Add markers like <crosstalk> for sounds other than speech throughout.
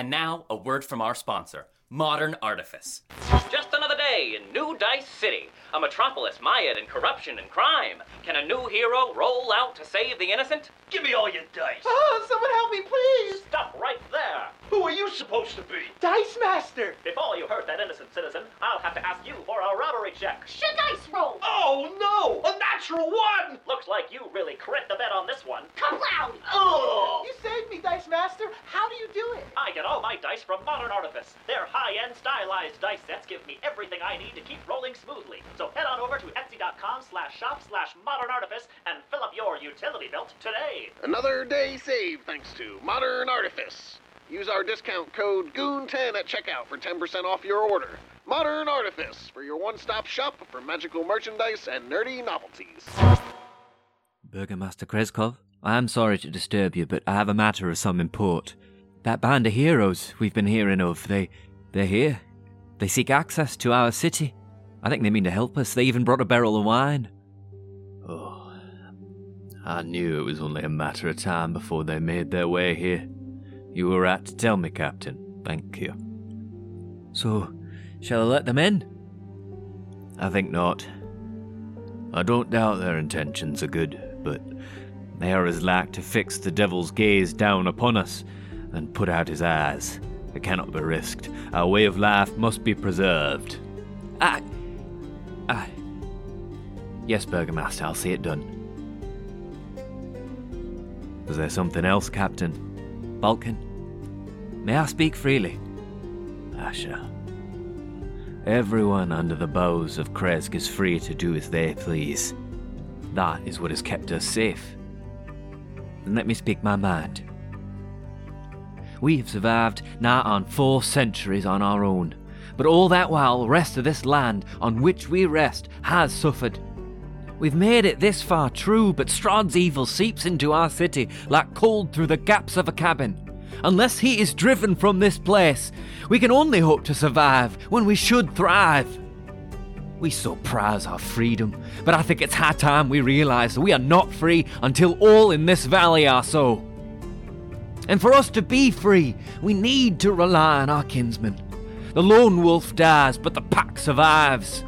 And now, a word from our sponsor, Modern Artifice. Just another day in New Dice City, a metropolis mired in corruption and crime. Can a new hero roll out to save the innocent? Give me all your dice. Oh, someone help me, please! Stop right there! Who are you supposed to be? Dice Master! Before you hurt that innocent citizen, I'll have to ask you for a robbery check. Should dice roll? Oh no! A natural one! Looks like you really crit the bet on this one. Kablow! Oh! You saved me, Dice Master! How do you do it? I get all my dice from Modern Artifice. Their high-end stylized dice sets give me everything I need to keep rolling smoothly. So head on over to etsy.com slash shop slash modern artifice and fill up your utility belt today. Another day saved thanks to Modern Artifice. Use our discount code GOON10 at checkout for 10% off your order. Modern Artifice for your one stop shop for magical merchandise and nerdy novelties. Burgomaster Krezkov, I am sorry to disturb you, but I have a matter of some import. That band of heroes we've been hearing of, they they're here. They seek access to our city. I think they mean to help us. They even brought a barrel of wine. I knew it was only a matter of time before they made their way here. You were right to tell me, Captain. Thank you. So, shall I let them in? I think not. I don't doubt their intentions are good, but they are as like to fix the devil's gaze down upon us and put out his eyes. It cannot be risked. Our way of life must be preserved. I. I. Yes, Burgomaster, I'll see it done. Was there something else, Captain? Vulcan? May I speak freely? Asha. Everyone under the boughs of Krezk is free to do as they please. That is what has kept us safe. Then let me speak my mind. We have survived now on four centuries on our own, but all that while the rest of this land on which we rest has suffered. We've made it this far true, but Strahd's evil seeps into our city like cold through the gaps of a cabin. Unless he is driven from this place, we can only hope to survive when we should thrive. We so prize our freedom, but I think it's high time we realize that we are not free until all in this valley are so. And for us to be free, we need to rely on our kinsmen. The lone wolf dies, but the pack survives.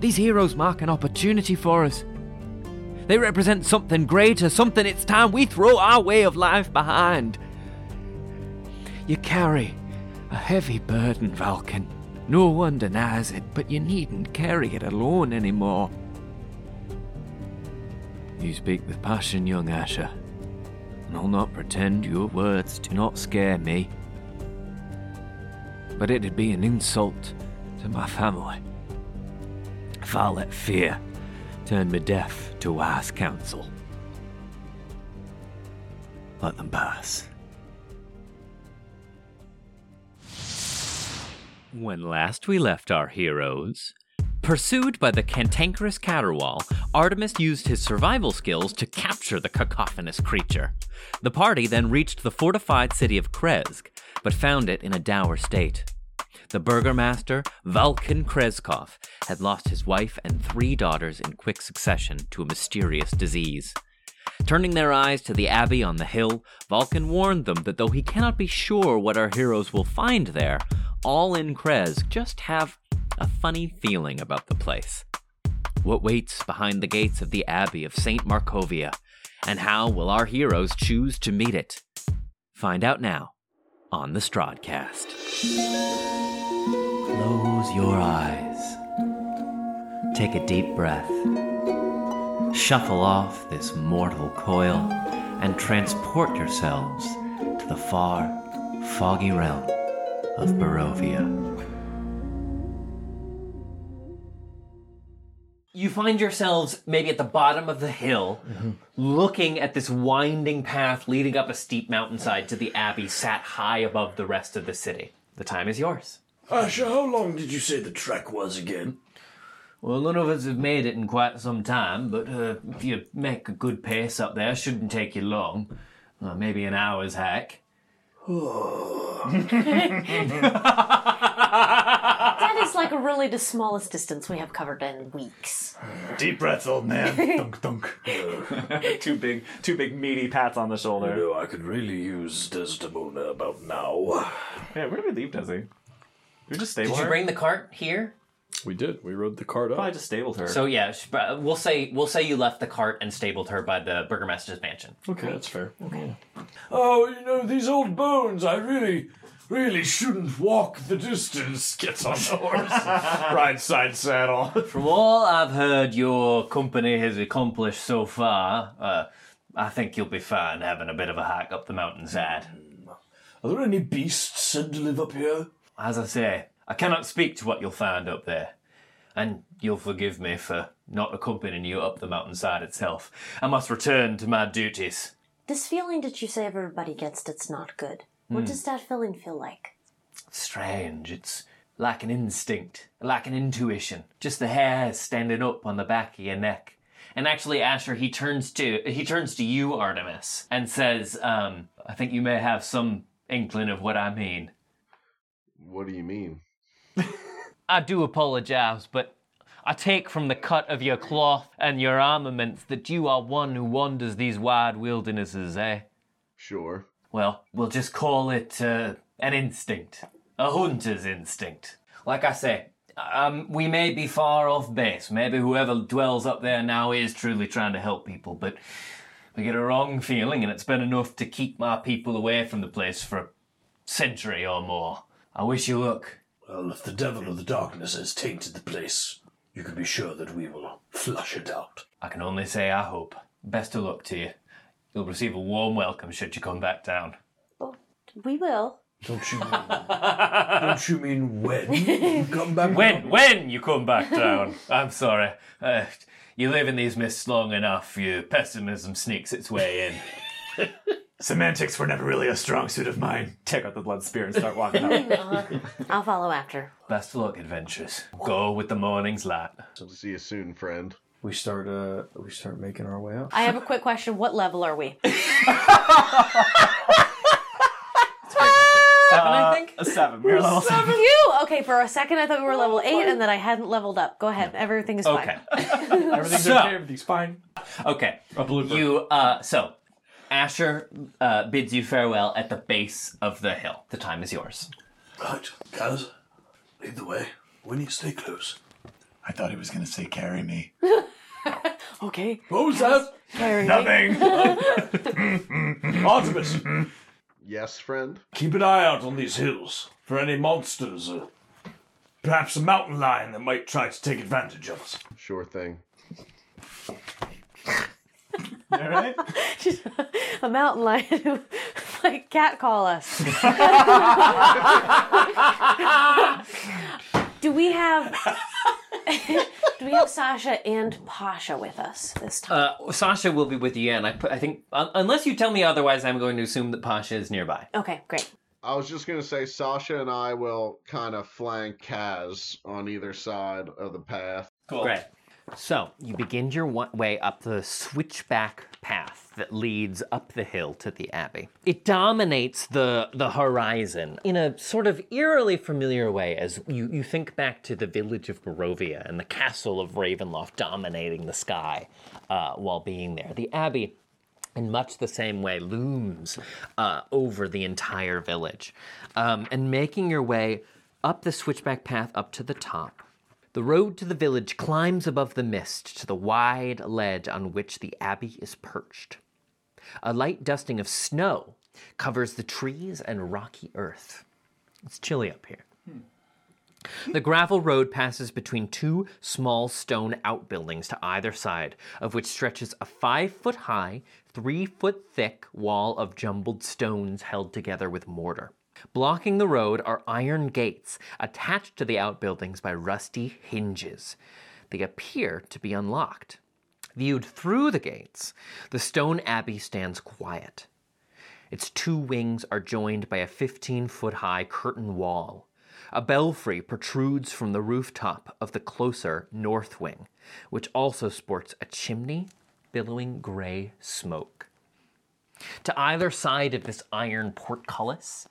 These heroes mark an opportunity for us. They represent something greater, something it's time we throw our way of life behind. You carry a heavy burden, Vulcan. No one denies it, but you needn't carry it alone anymore. You speak with passion, young Asher, and I'll not pretend your words do not scare me. But it'd be an insult to my family if I let fear turn me deaf to wise counsel. Let them pass. When last we left our heroes, pursued by the cantankerous caterwaul, Artemis used his survival skills to capture the cacophonous creature. The party then reached the fortified city of Krezk, but found it in a dour state. The burgomaster, Vulcan Krezkov, had lost his wife and three daughters in quick succession to a mysterious disease. Turning their eyes to the abbey on the hill, Vulcan warned them that though he cannot be sure what our heroes will find there, all in Krezk just have a funny feeling about the place. What waits behind the gates of the abbey of St. Markovia, and how will our heroes choose to meet it? Find out now on the Strahdcast. Close your eyes. Take a deep breath. Shuffle off this mortal coil and transport yourselves to the far, foggy realm of Barovia. You find yourselves maybe at the bottom of the hill, looking at this winding path leading up a steep mountainside to the abbey sat high above the rest of the city. The time is yours. Asha, how long did you say the trek was again? Well, none of us have made it in quite some time, but uh, if you make a good pace up there, shouldn't take you long. Uh, maybe an hour's hack. <laughs> That is like really the smallest distance we have covered in weeks. Deep breaths, old man. <laughs> dunk dunk. <laughs> two big, two big meaty pats on the You shoulder. know, I could really use Desdemona about now. Yeah, where did we leave Desi? We just stabled Did you her. bring the cart here? We did. We rode the cart Probably up. just stabled her. So yeah, sh- but we'll say we'll say you left the cart and stabled her by the burgomaster's mansion. Okay, that's fair. Oh, you know, these old bones, I really, really shouldn't walk the distance. <laughs> Gets on the horse. <laughs> right side saddle. <laughs> From all I've heard your company has accomplished so far, uh, I think you'll be fine having a bit of a hike up the mountainside. Are there any beasts said to live up here? As I say, I cannot speak to what you'll find up there. And you'll forgive me for not accompanying you up the mountainside itself. I must return to my duties. This feeling that you say everybody gets that's not good. What does that feeling feel like? Strange. It's like an instinct, like an intuition. Just the hairs standing up on the back of your neck. And actually, Asher, he turns to he turns to you, Artemis, and says, um, "I think you may have some inkling of what I mean." What do you mean? <laughs> I do apologize, but I take from the cut of your cloth and your armaments that you are one who wanders these wide wildernesses, eh? Sure. Well, we'll just call it uh, an instinct, a hunter's instinct. Like I say, um, we may be far off base. Maybe whoever dwells up there now is truly trying to help people, but we get a wrong feeling, and it's been enough to keep my people away from the place for a century or more. I wish you luck. Well, if the devil of the darkness has tainted the place, you can be sure that we will flush it out. I can only say I hope. Best of luck to you. You'll receive a warm welcome should you come back down. Oh, we will. Don't you mean? don't you mean when you come back? When when you come back down. I'm sorry. Uh, you live in these mists long enough, your pessimism sneaks its way in. <laughs> Semantics were never really a strong suit of mine. Take out the blood spear and start walking <laughs> out. I'll follow after. Best of luck, adventurers. Go with the morning's light. So, see you soon, friend. We start. Uh, we start making our way up. I have a quick question. What level are we? <laughs> Seven, I think? A seven. We're level seven. You okay? For a second, I thought we were level eight, and that I hadn't leveled up. Go ahead. Everything is fine. Okay. <laughs> Everything's So- okay. Everything's fine. Okay. A blooper. You uh so Asher uh, bids you farewell at the base of the hill. The time is yours. Right, guys, lead the way. We need to stay close. I thought he was going to say carry me. <laughs> Okay. What was that? Carry me. Nothing. <laughs> Artemis, Yes, friend? keep an eye out on these hills for any monsters. Uh, perhaps a mountain lion that might try to take advantage of us. Sure thing. All right. <laughs> a mountain lion who might catcall us. <laughs> do we have do we have Sasha and Pasha with us this time? Uh, Sasha will be with you, and I, put, I think, un- unless you tell me otherwise, I'm going to assume that Pasha is nearby. okay, great. I was just going to say Sasha and I will kind of flank Kaz on either side of the path. Cool. Great. So you begin your way up the switchback path that leads up the hill to the abbey. It dominates the the horizon in a sort of eerily familiar way as you, you think back to the village of Barovia and the castle of Ravenloft dominating the sky uh, while being there. The abbey in much the same way looms uh, over the entire village. Um, and making your way up the switchback path up to the top, the road to the village climbs above the mist to the wide ledge on which the abbey is perched. A light dusting of snow covers the trees and rocky earth. It's chilly up here. Hmm. The gravel road passes between two small stone outbuildings to either side, of which stretches a five foot high, three foot thick wall of jumbled stones held together with mortar. Blocking the road are iron gates attached to the outbuildings by rusty hinges. They appear to be unlocked. Viewed through the gates, the stone abbey stands quiet. Its two wings are joined by a 15 foot high curtain wall. A belfry protrudes from the rooftop of the closer north wing, which also sports a chimney billowing gray smoke. To either side of this iron portcullis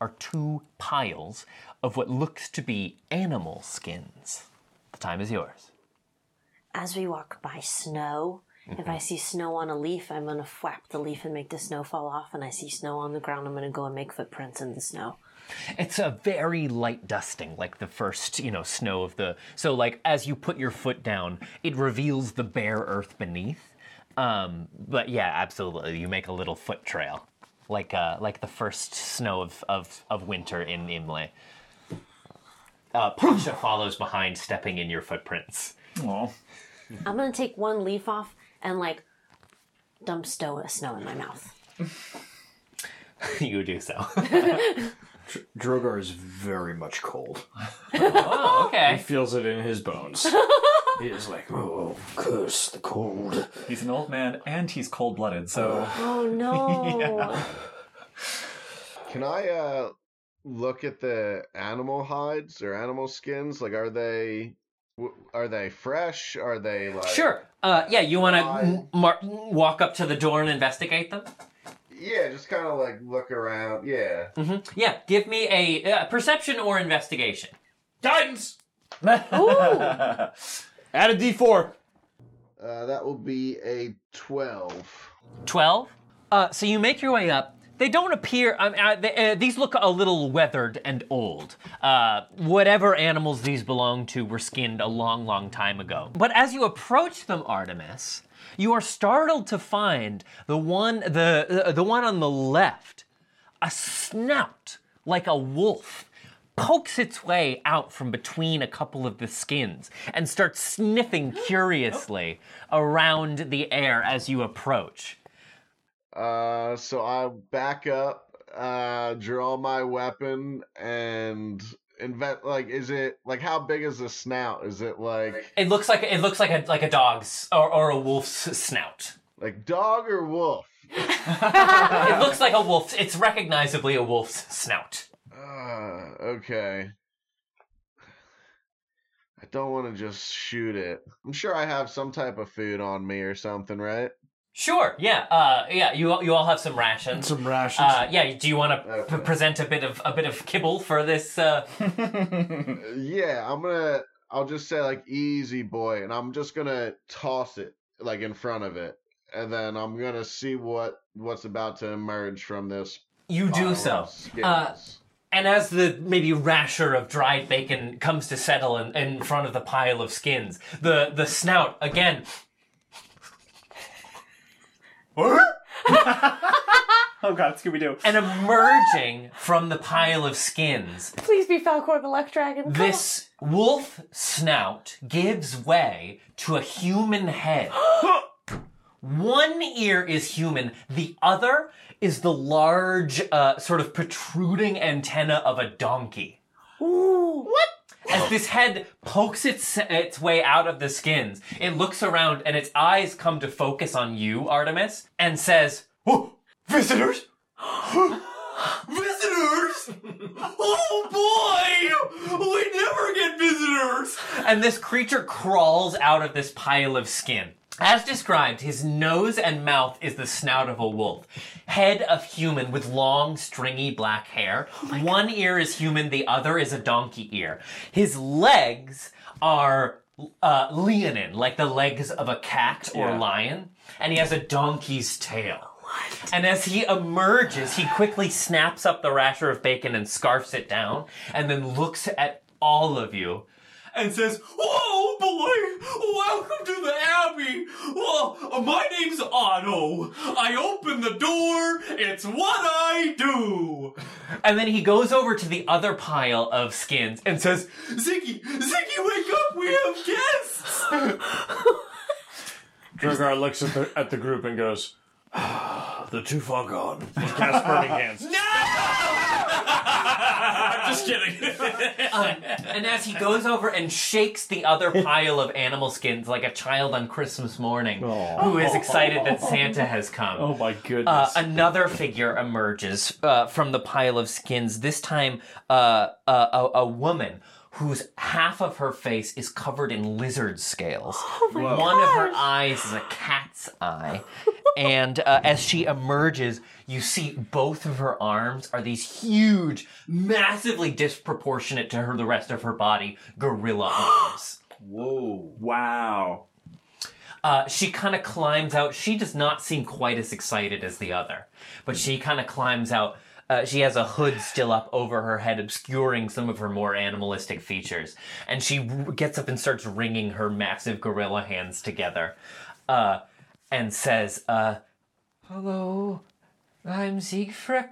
are two piles of what looks to be animal skins. The time is yours. As we walk by snow, if I see snow on a leaf, I'm gonna flap the leaf and make the snow fall off. And I see snow on the ground, I'm gonna go and make footprints in the snow. It's a very light dusting, like the first, you know, snow of the. So, like, as you put your foot down, it reveals the bare earth beneath. Um, but yeah, absolutely, you make a little foot trail, like uh, like the first snow of of, of winter in Imle. Uh, Pasha follows behind, stepping in your footprints. Aw. I'm gonna take one leaf off and like dump snow, snow in my mouth. <laughs> you do so. Drogar is very much cold. <laughs> oh, okay. He feels it in his bones. <laughs> He is like, oh, curse the cold. He's an old man and he's cold blooded, so. Oh no! <laughs> Can I uh look at the animal hides or animal skins? Like, are they are they fresh? Are they like Sure. Uh, yeah, you want to mar- walk up to the door and investigate them? Yeah, just kind of like look around. Yeah. hmm Yeah, give me a uh, perception or investigation. Guidance! Ooh. <laughs> Add a d4. Uh, that will be a twelve. 12. Uh, so you make your way up. They don't appear. Um, uh, they, uh, these look a little weathered and old. Uh, whatever animals these belong to were skinned a long, long time ago. But as you approach them, Artemis, you are startled to find the one, the uh, the one on the left, a snout like a wolf pokes its way out from between a couple of the skins and starts sniffing curiously around the air as you approach. Uh, so I back up, uh, draw my weapon, and invent. Like, is it like how big is the snout? Is it like It looks like it looks like a like a dog's or, or a wolf's snout. like dog or wolf? <laughs> it looks like a wolf. It's recognizably a wolf's snout. Uh, okay. I don't want to just shoot it. I'm sure I have some type of food on me or something, right? Sure. Yeah. Uh. Yeah. You all- you all have some rations. Some rations. Uh. Yeah. Do you want to p- present a bit of a bit of kibble for this? <laughs> Uh. Yeah, I'm gonna. I'll just say like easy boy, and I'm just gonna toss it like in front of it, and then I'm gonna see what what's about to emerge from this. You do pile so. Of skins. And as the maybe rasher of dried bacon comes to settle in, in front of the pile of skins, the the snout again <laughs> Oh god, Scooby Doo. and emerging from the pile of skins, Please be Falkor the Luck Dragon. Come this wolf snout gives way to a human head. <gasps> <gasps> <gasps> One ear is human, the other is the large, uh, sort of protruding antenna of a donkey. Ooh. What? As this head pokes its, its way out of the skins, it looks around and its eyes come to focus on you, Artemis, and says, Oh, visitors? <gasps> Visitors! Oh boy! We never get visitors! And this creature crawls out of this pile of skin. As described, his nose and mouth is the snout of a wolf. Head of human with long, stringy black hair. One ear is human, the other is a donkey ear. His legs are uh, leonine, like the legs of a cat or Yeah. lion, and he has a donkey's tail. And as he emerges, he quickly snaps up the rasher of bacon and scarfs it down, and then looks at all of you and says, Oh boy, welcome to the Abbey. Well, my name's Otto. I open the door, it's what I do. And then he goes over to the other pile of skins and says, Ziggy, Ziggy, wake up, we have guests. <laughs> Drogar looks at the at the group and goes, ah, "The too far gone." Casts burning hands. <laughs> I'm just kidding. <laughs> Um, and as he goes over and shakes the other pile of animal skins like a child on Christmas morning who is excited that Santa has come. Oh my Uh, goodness. another figure emerges uh, from the pile of skins, this time uh, a, a, a woman whose half of her face is covered in lizard scales. Oh my One of her eyes is a cat's eye, and uh, as she emerges, you see both of her arms are these huge, massively disproportionate to her the rest of her body gorilla <gasps> arms. Whoa. Wow. Uh, she kind of climbs out. She does not seem quite as excited as the other, but she kind of climbs out. Uh, she has a hood still up over her head, obscuring some of her more animalistic features. And she r- gets up and starts wringing her massive gorilla hands together uh, and says, uh, Hello, I'm Siegfried.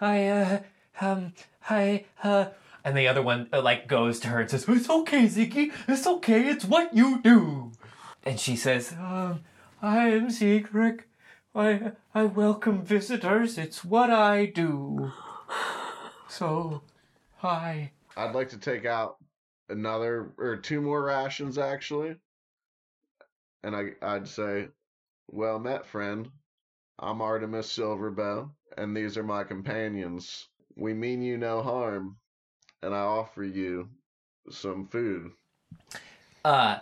I, uh, um, I, uh, and the other one, uh, like, goes to her and says, It's okay, Ziggy. It's okay. It's what you do. And she says, um, I am Siegfried. I, I welcome visitors. It's what I do. So, hi. I'd like to take out another or two more rations actually. And I I'd say, Well met, friend. I'm Artemis Silverbow, and these are my companions. We mean you no harm, and I offer you some food. Uh,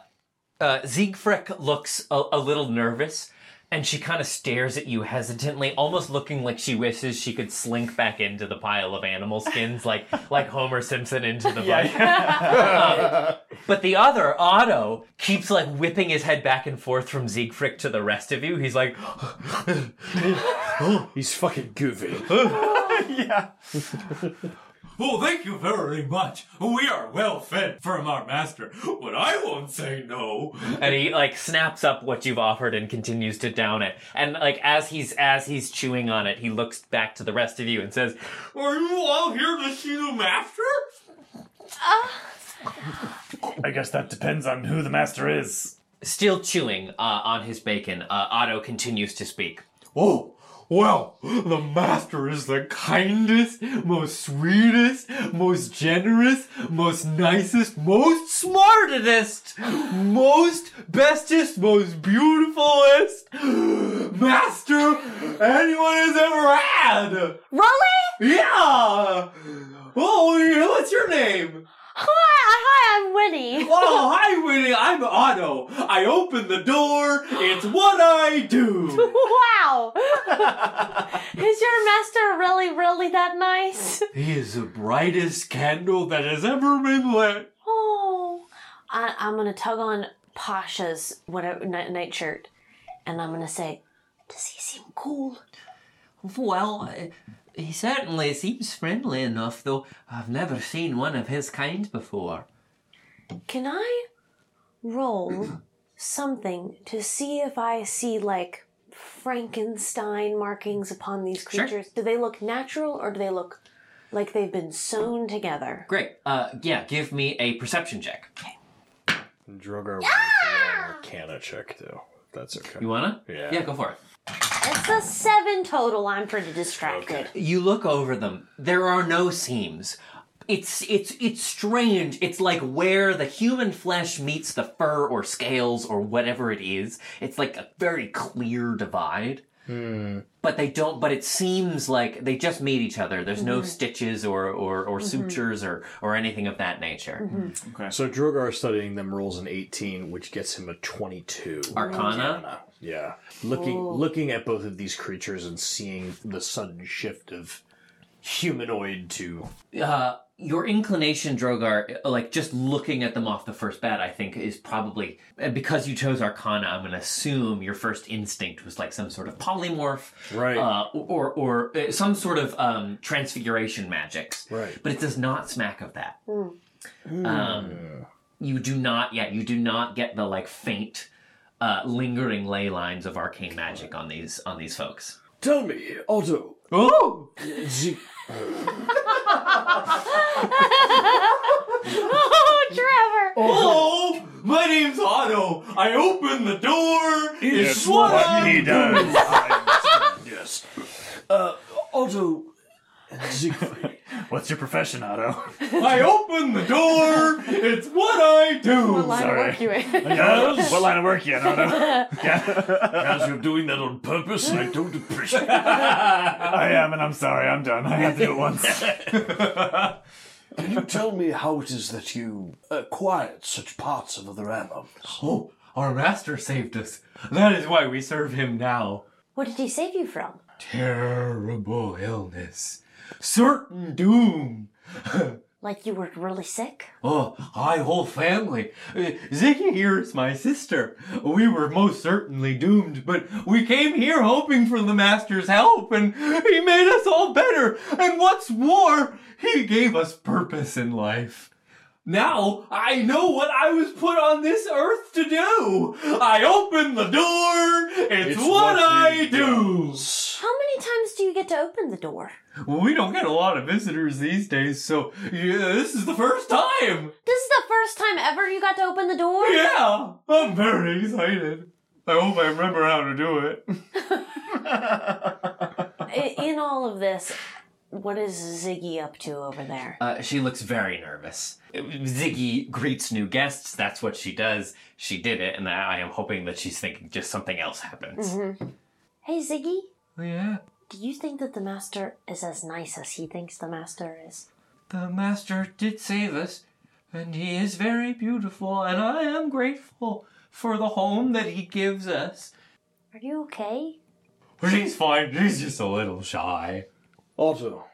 uh, Siegfried looks a, a little nervous, and she kind of stares at you hesitantly, almost looking like she wishes she could slink back into the pile of animal skins, like <laughs> like Homer Simpson into the bike. Um, but the other, Otto, keeps like whipping his head back and forth from Siegfried to the rest of you. He's like, <gasps> He's fucking goofy. <gasps> <laughs> yeah. Oh, thank you very much. We are well fed from our master, but I won't say no. and he like snaps up what you've offered and continues to down it. And like as he's as he's chewing on it, he looks back to the rest of you and says, Are you all here to see the master? I guess that depends on who the master is. Still chewing uh, on his bacon, uh, Otto continues to speak. Oh, well, the master is the kindest, most sweetest, most generous, most nicest, most smartest, most bestest, most beautifulest master anyone has ever had. Rolly? Yeah. Oh, what's your name? Hi, hi, I'm Winnie. <laughs> Oh, hi, Winnie. I'm Otto. I open the door. It's what I do. <laughs> wow. <laughs> Is your master really, really that nice? He is the brightest candle that has ever been lit. Oh. I, I'm gonna tug on Pasha's whatever night, nightshirt, and I'm gonna say, "Does he seem cool?" Well, uh, he certainly seems friendly enough, though I've never seen one of his kind before. Can I roll <clears throat> something to see if I see like Frankenstein markings upon these creatures? Sure. creatures? Do they look natural or do they look like they've been sewn together? Great. Uh, yeah, give me a perception check. Drogar will make an Arcana check too. if That's okay. You wanna? Yeah. Yeah, go for it. It's a seven total. I'm pretty distracted. You look over them. There are no seams. It's it's it's strange. It's like where the human flesh meets the fur or scales or whatever it is. It's like a very clear divide. But they don't. But it seems like they just meet each other. There's no Mhm. stitches or or, or Mhm. sutures or or anything of that nature. Okay. So Drogar studying them rolls an 18, which gets him a 22. Arcana? Yeah. Looking Ooh. looking at both of these creatures and seeing the sudden shift of humanoid to Uh, your inclination, Drogar, uh, like just looking at them off the first bat, I think is probably and because you chose Arcana. I'm going to assume your first instinct was like some sort of polymorph, Right. Uh, or or uh, some sort of um, transfiguration magics, right? But it does not smack of that. Hmm. Um, you do not yet. You do not get the like faint, uh, lingering ley lines of arcane magic on these on these folks. Tell me, Otto. Oh! Oh, Trevor! Oh, my name's Otto. I open the door. It's, It's what, what he does. <laughs> yes. Uh, Otto. Siegfried. What's your profession, Otto? I open the door. It's what I do. What line of work you in? <laughs> Yes. what line of work you in, Otto? <laughs> As you're doing that on purpose, and I don't appreciate it. <laughs> I am, and I'm sorry. I'm done. I have to do it once. Can you tell me how it is that you acquired such parts of other animals? Oh, our master saved us. That is why we serve him now. What did he save you from? Terrible illness. Certain doom. <laughs> Like you were really sick? Oh, I whole family. Ziggy here is my sister. We were most certainly doomed, but we came here hoping for the Master's help, and he made us all better. And what's more, he gave us purpose in life. Now I know what I was put on this earth to do. I open the door. It's, what, I do. How many times do you get to open the door? Well, we don't get a lot of visitors these days, so yeah, this is the first time. This is the first time ever you got to open the door? Yeah, I'm very excited. I hope I remember how to do it. <laughs> I- In all of this, what is Ziggy up to over there? Uh, she looks very nervous. Ziggy greets new guests. That's what she does. She did it, and I am hoping that she's thinking just something else happens. Mhm. Hey, Ziggy, Yeah, do you think that the master is as nice as he thinks the master is? the Master did save us, and he is very beautiful, and I am grateful for the home that he gives us. Are you okay? She's fine. She's just a little shy. Otto,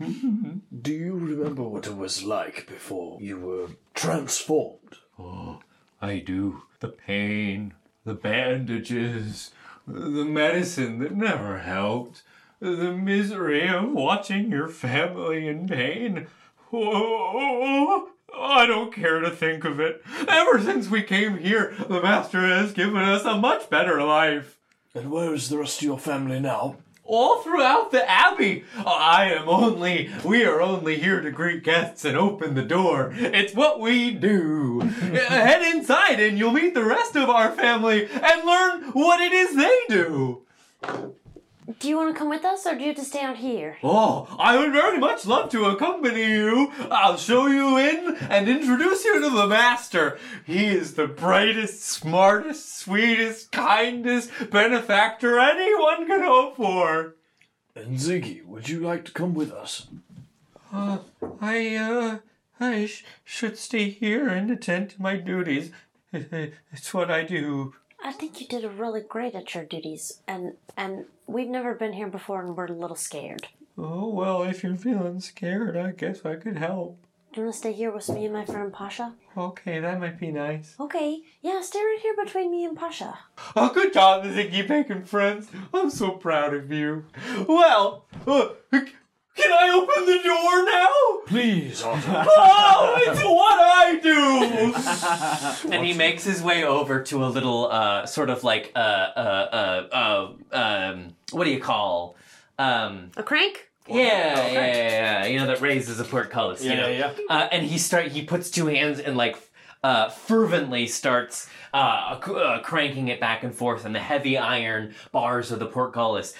mm-hmm. do you remember what it was like before you were transformed? Oh, I do. The pain, the bandages, the medicine that never helped, the misery of watching your family in pain. Oh, I don't care to think of it. Ever since we came here, the Master has given us a much better life. And where is the rest of your family now? All throughout the Abbey. Oh, I am only, we are only here to greet guests and open the door. It's what we do. <laughs> Head inside and you'll meet the rest of our family and learn what it is they do. Do you want to come with us, or do you have to stay out here? Oh, I would very much love to accompany you. I'll show you in and introduce you to the master. He is the brightest, smartest, sweetest, kindest benefactor anyone can hope for. And Ziggy, would you like to come with us? Uh, I, uh, I sh- should stay here and attend to my duties. <laughs> It's what I do. I think you did a really great at your duties, and and we've never been here before, and we're a little scared. Oh, well, if you're feeling scared, I guess I could help. Do you want to stay here with me and my friend Pasha? Okay, that might be nice. Okay, yeah, stay right here between me and Pasha. Oh, good job, Ziggy making friends. I'm so proud of you. Well, uh, can I open the door now? Please, Otto. <laughs> Oh, it's what I do! <laughs> and he makes his way over to a little, uh, sort of like, uh, uh, uh, uh, um, what do you call? Um, A crank? yeah, yeah, yeah, yeah, you know that raises a portcullis. you Yeah, know? yeah, Uh, and he start he puts two hands and like uh, fervently starts uh, uh, cranking it back and forth, and the heavy iron bars of the portcullis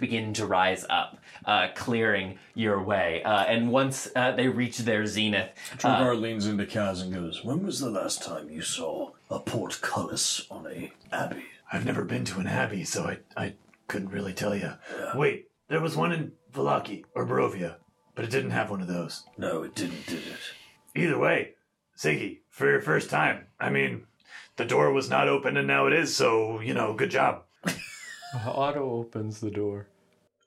begin to rise up, uh, clearing your way. Uh, and once uh, they reach their zenith, uh, leans into Kaz and goes, When was the last time you saw a portcullis on a abbey? I've never been to an abbey, so I, I couldn't really tell you. Wait, there was one in Vallaki or Barovia, but it didn't have one of those. No, it didn't, did it? Either way, Ziggy, for your first time, I mean, the door was not open and now it is, so, you know, good job. <laughs> Otto opens the door.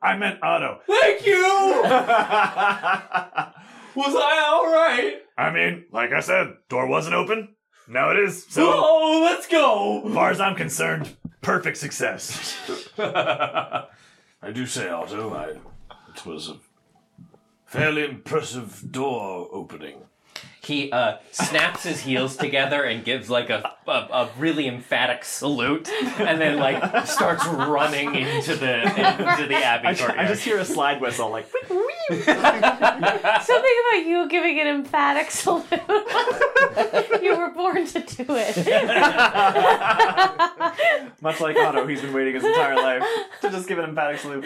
I meant Otto. Thank you! <laughs> Was I alright? I mean, like I said, door wasn't open. Now it is, so, Oh, let's go! as far as I'm concerned, perfect success. <laughs> I do say, Otto, I, it was a fairly impressive door opening. He uh, snaps his heels together and gives like a, a, a really emphatic salute, and then like starts running into the into the abbey I, ju- I just hear a slide whistle, like, <laughs> Something about you giving an emphatic salute. <laughs> you were born to do it. <laughs> much like Otto, he's been waiting his entire life to just give an emphatic salute.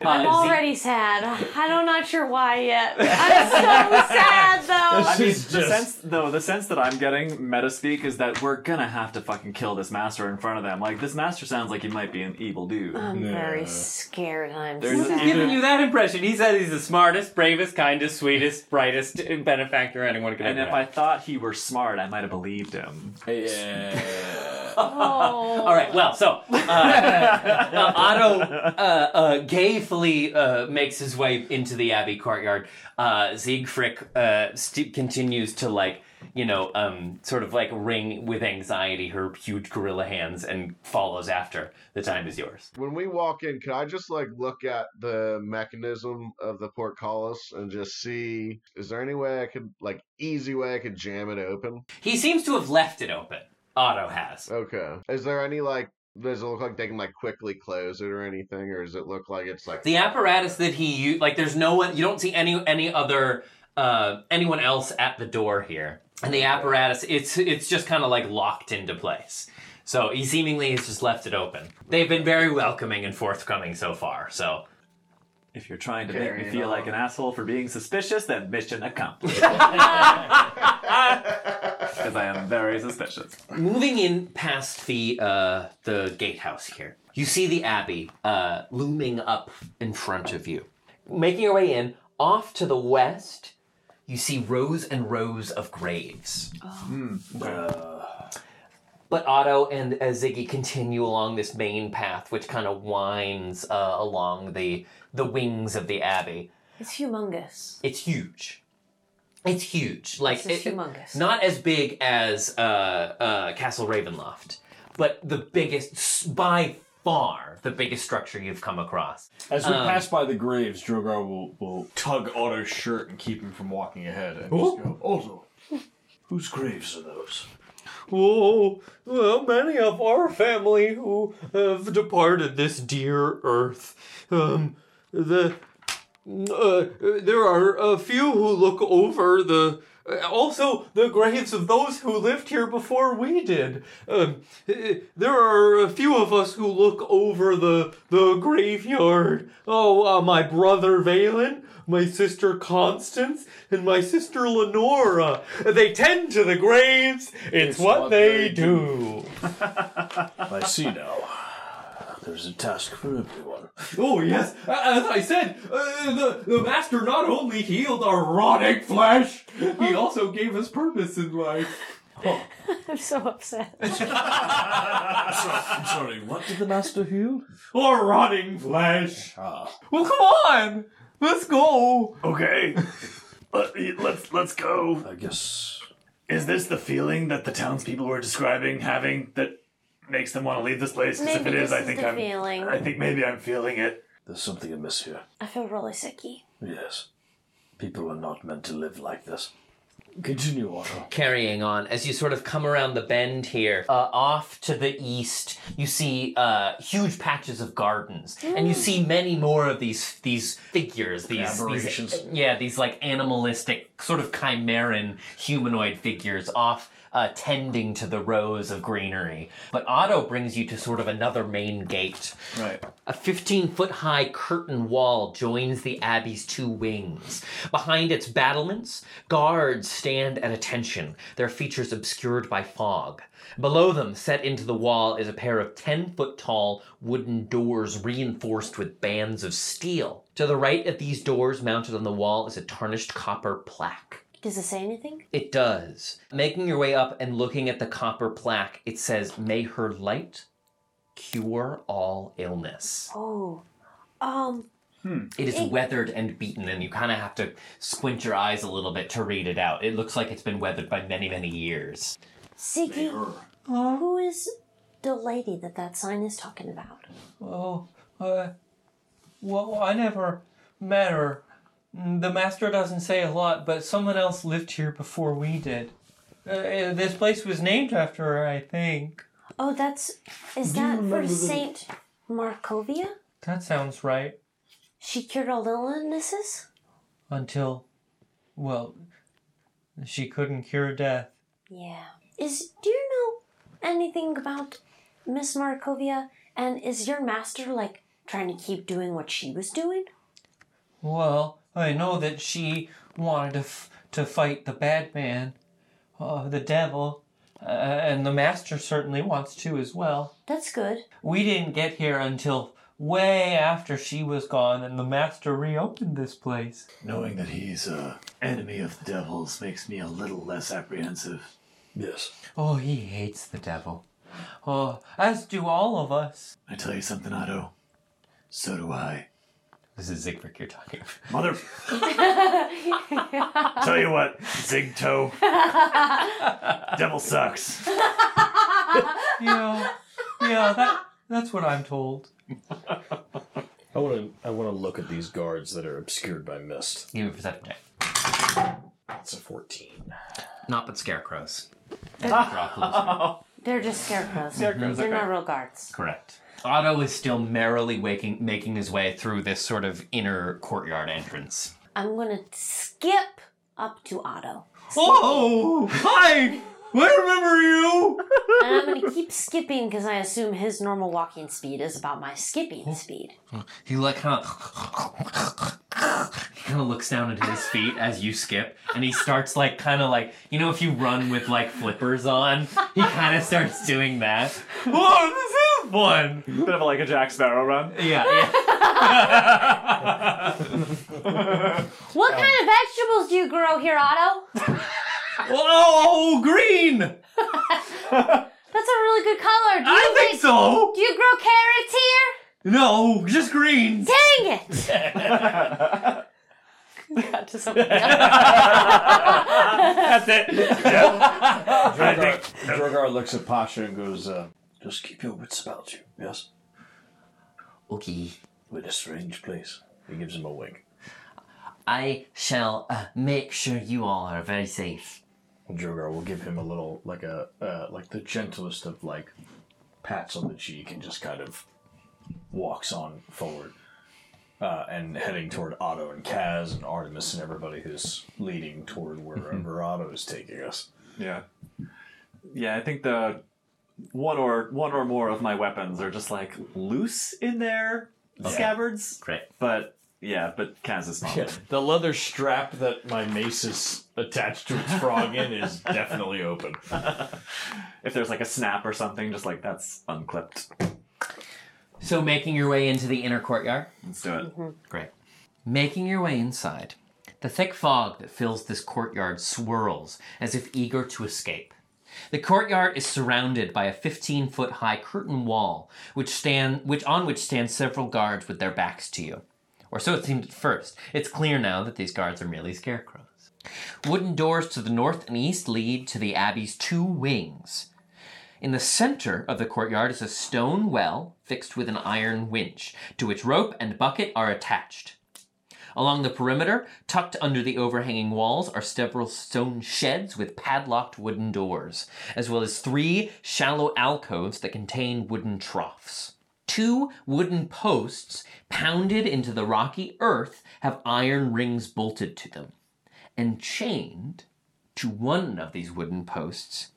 I'm Uh, already sad. I'm not sure why yet. I'm so sad though. I mean, is the sense, though, the sense that I'm getting, meta speak, is that we're gonna have to fucking kill this master in front of them. Like, this master sounds like he might be an evil dude. I'm very scared. and I'm There's sad. a- giving you that impression. He said he's the smartest, bravest, kindest, sweetest, brightest benefactor anyone could and ever if I thought he were smart, I might have believed him. Yeah. Oh. <laughs> All right, well, Well, so uh, <laughs> uh, Otto uh, uh, gayfully uh, makes his way into the abbey courtyard. Uh, Siegfried uh, st- continues to like, you know, um, sort of like wring with anxiety her huge gorilla hands and follows after. The time is yours. When we walk in, can I just like look at the mechanism of the portcullis and just see is there any way I could like easy way I could jam it open? He seems to have left it open. Otto has. Okay. Is there any like does it look like they can like quickly close it or anything, or does it look like it's like The apparatus that he used, like, there's no one. You don't see any any other uh, anyone else at the door here. And the apparatus, it's it's just kind of like locked into place. So he seemingly has just left it open. They've been very welcoming and forthcoming so far. So If you're trying to make me feel on. like an asshole for being suspicious, then mission accomplished. <laughs> <laughs> <laughs> Because I am very suspicious. moving in past the uh, the gatehouse here, you see the abbey uh, looming up in front of you. Making your way in, off to the west, you see rows and rows of graves. But Otto and uh, Ziggy continue along this main path, which kind of winds uh, along the the wings of the abbey. It's humongous. It's huge. It's huge. Like This is it- humongous. Not as big as uh, uh, Castle Ravenloft, but the biggest by far the biggest structure you've come across. As we Um, pass by the graves, Drogar will, will tug Otto's shirt and keep him from walking ahead. And Oh. just go, Otto, whose graves are those? Oh, well, many of our family who have departed this dear earth. Um, the uh, there are a few who look over the. Also, the graves of those who lived here before we did. Um, eh, there are a few of us who look over the the graveyard. Oh, uh, my brother Valen, my sister Constance, and my sister Lenora. They tend to the graves. It's, what, they, do. <laughs> I see now. There's a task for everyone. Oh yes, as I said, uh, the the master not only healed our rotting flesh, he also gave us purpose in life. <laughs> I'm so upset. <laughs> I'm sorry, what did the master heal? Our rotting flesh. Ah. Well, come on, let's go. Okay. Let, let's let's go. I guess. Is this the feeling that the townspeople were describing having that makes them want to leave this place? Because if Maybe it is, this I is think the I'm. feeling. I think maybe I'm feeling it. There's something amiss here. I feel really sicky. Yes. People are not meant to live like this. Continue, Otto. carrying on as you sort of come around the bend here uh, off to the east you see uh, huge patches of gardens and you see many more of these these figures these, Aberrations. these yeah these like animalistic sort of chimeran humanoid figures off uh, tending to the rows of greenery but otto brings you to sort of another main gate Right. a 15 foot high curtain wall joins the abbey's two wings. Behind its battlements, guards stand at attention, their features obscured by fog. Below them, set into the wall, is a pair of 10 foot tall wooden doors reinforced with bands of steel. To the right of these doors, mounted on the wall, is a tarnished copper plaque. Does it say anything? It does. Making your way up and looking at the copper plaque, it says, May her light cure all illness. Oh. Um, It is It- weathered and beaten, and you kind of have to squint your eyes a little bit to read it out. It looks like it's been weathered by many, many years. Siggy, who is the lady that that sign is talking about? Oh, uh, well, I never met her. Mm, The master doesn't say a lot, but someone else lived here before we did. Uh, this place was named after her, I think. Oh, that's. Is Do that for Saint Markovia? That sounds right. She cured all illnesses? Until, well, she couldn't cure death. Yeah. Is. Do you know anything about Miss Markovia? And is your master, like, trying to keep doing what she was doing? Well, I know that she wanted to, f- to fight the bad man, uh, the devil, uh, and the master certainly wants to as well. That's good. We didn't get here until way after she was gone, and the master reopened this place. Knowing that he's a enemy of the devil's makes me a little less apprehensive. Yes. Oh, he hates the devil. Oh, as do all of us. I tell you something, Otto. So do I. This is Zigbert you're talking. Mother. <laughs> Tell you what, Zig Toe. <laughs> Devil sucks. yeah, yeah, that that's what I'm told. I want to. I want to look at these guards that are obscured by mist. Give me a perception check. That's a fourteen. Not but scarecrows. They're just scarecrows. Scarecrows, They're okay. not real guards. Correct. Otto is still merrily waking, making his way through this sort of inner courtyard entrance. I'm gonna skip up to Otto. Oh, hi! I remember you! And I'm gonna keep skipping because I assume his normal walking speed is about my skipping oh. speed. He like kind of kind of looks down at his feet as you skip, and he starts like kind of like you know if you run with like flippers on, he kind of starts doing that. Whoa, this is fun! Bit of like a Jack Sparrow run. Yeah, yeah. <laughs> What kind of vegetables do you grow here, Otto? <laughs> Oh, green! <laughs> That's a really good color. Do you I think so. Do you grow carrots here? No, just green. Dang it! Got to something else. That's it. Drogar, Drogar looks at Pasha and goes, uh, "Just keep your wits about you." Yes. Okay. We're in a strange place. He gives him a wink. I shall uh, make sure you all are very safe. Drogar will give him a little, like a, uh, like the gentlest of like pats on the cheek, and just kind of walks on forward, uh, and heading toward Otto and Kaz and Artemis and everybody who's leading toward wherever <laughs> Otto is taking us. Yeah. Yeah, I think the one or one or more of my weapons are just like loose in their Okay. scabbards. Great. But yeah, but Kaz is not. Yeah, the leather strap that my mace is attached to its frog in is definitely open. <laughs> if there's like a snap or something, just like that's unclipped. So, making your way into the inner courtyard? Let's do it. Mm-hmm. Great. Making your way inside, the thick fog that fills this courtyard swirls as if eager to escape. The courtyard is surrounded by a 15 foot high curtain wall, which stand, which, on which stand several guards with their backs to you. Or so it seemed at first. It's clear now that these guards are merely scarecrows. Wooden doors to the north and east lead to the abbey's two wings. In the center of the courtyard is a stone well fixed with an iron winch, to which rope and bucket are attached. Along the perimeter, tucked under the overhanging walls, are several stone sheds with padlocked wooden doors, as well as three shallow alcoves that contain wooden troughs. Two wooden posts pounded into the rocky earth have iron rings bolted to them. And chained to one of these wooden posts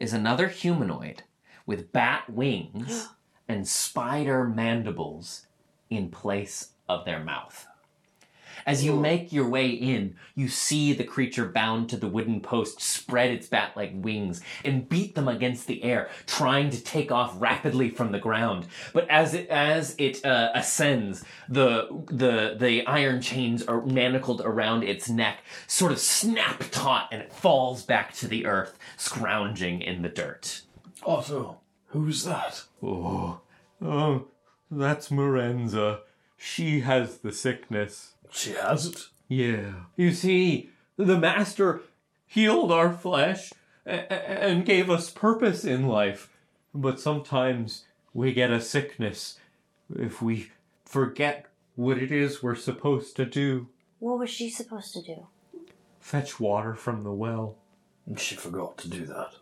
is another humanoid with bat wings <gasps> and spider mandibles in place of their mouth. As you make your way in, you see the creature bound to the wooden post spread its bat like wings and beat them against the air, trying to take off rapidly from the ground. But as it, as it uh, ascends, the, the, the iron chains are manacled around its neck, sort of snap taut, and it falls back to the earth, scrounging in the dirt. Otto, who's that? Oh, oh, that's Morenza. She has the sickness. She has it? Yeah. You see, the Master healed our flesh a- a- and gave us purpose in life. But sometimes we get a sickness if we forget what it is we're supposed to do. What was she supposed to do? Fetch water from the well. She forgot to do that.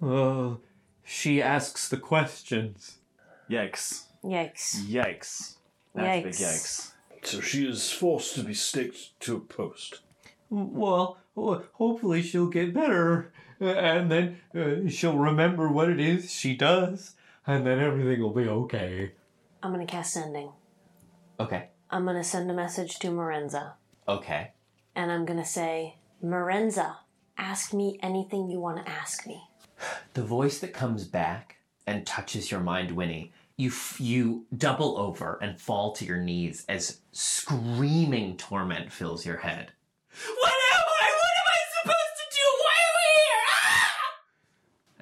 Oh, she asks the questions. Yikes. Yikes. Yikes. That's a big Yikes. Yikes. So she is forced to be staked to a post. Well, hopefully she'll get better, uh, and then uh, she'll remember what it is she does, and then everything will be okay. I'm gonna cast sending. Okay. I'm gonna send a message to Morenza. Okay. And I'm gonna say, Morenza, ask me anything you wanna ask me. The voice that comes back and touches your mind, Winnie, you f- you double over and fall to your knees as screaming torment fills your head. What am I? What am I supposed to do? Why am I here? Ah!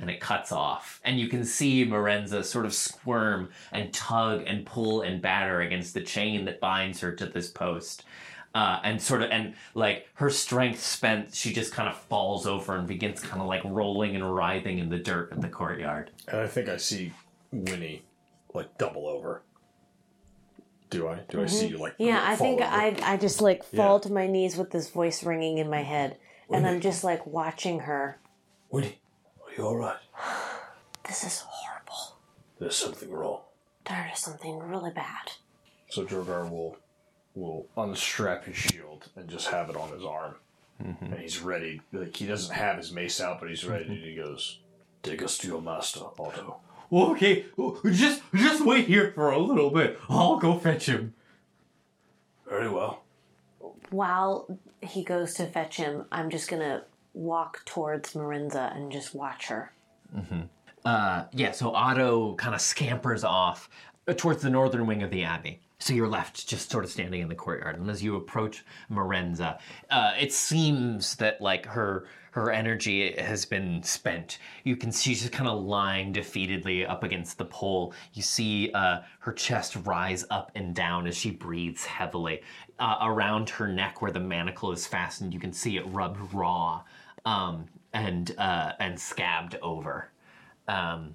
and it cuts off. And you can see Morenza sort of squirm and tug and pull and batter against the chain that binds her to this post. Uh, and sort of, and like her strength spent, she just kind of falls over and begins kind of like rolling and writhing in the dirt of the courtyard. And I think I see Winnie like double over. Do I? Do I see you like? Mm-hmm. Yeah, I fall think over? I I just like fall Yeah. to my knees with this voice ringing in my head, and I'm just like watching her. Winnie, are you all right? <sighs> This is horrible. There's something wrong. There is something really bad. So Drogar will will unstrap his shield and just have it on his arm, and he's ready. Like he doesn't have his mace out, but he's ready. and he goes, "Take us to your master, Otto." Okay, just just wait here for a little bit. I'll go fetch him. Very well. While he goes to fetch him, I'm just gonna walk towards Marinza and just watch her. Uh, yeah, so Otto kind of scampers off uh, towards the northern wing of the abbey. So you're left just sort of standing in the courtyard, and as you approach Morenza, uh, it seems that like her her energy has been spent. You can see she's kind of lying defeatedly up against the pole. You see uh, her chest rise up and down as she breathes heavily. Uh, around her neck, where the manacle is fastened, you can see it rubbed raw um, and uh, and scabbed over. Um,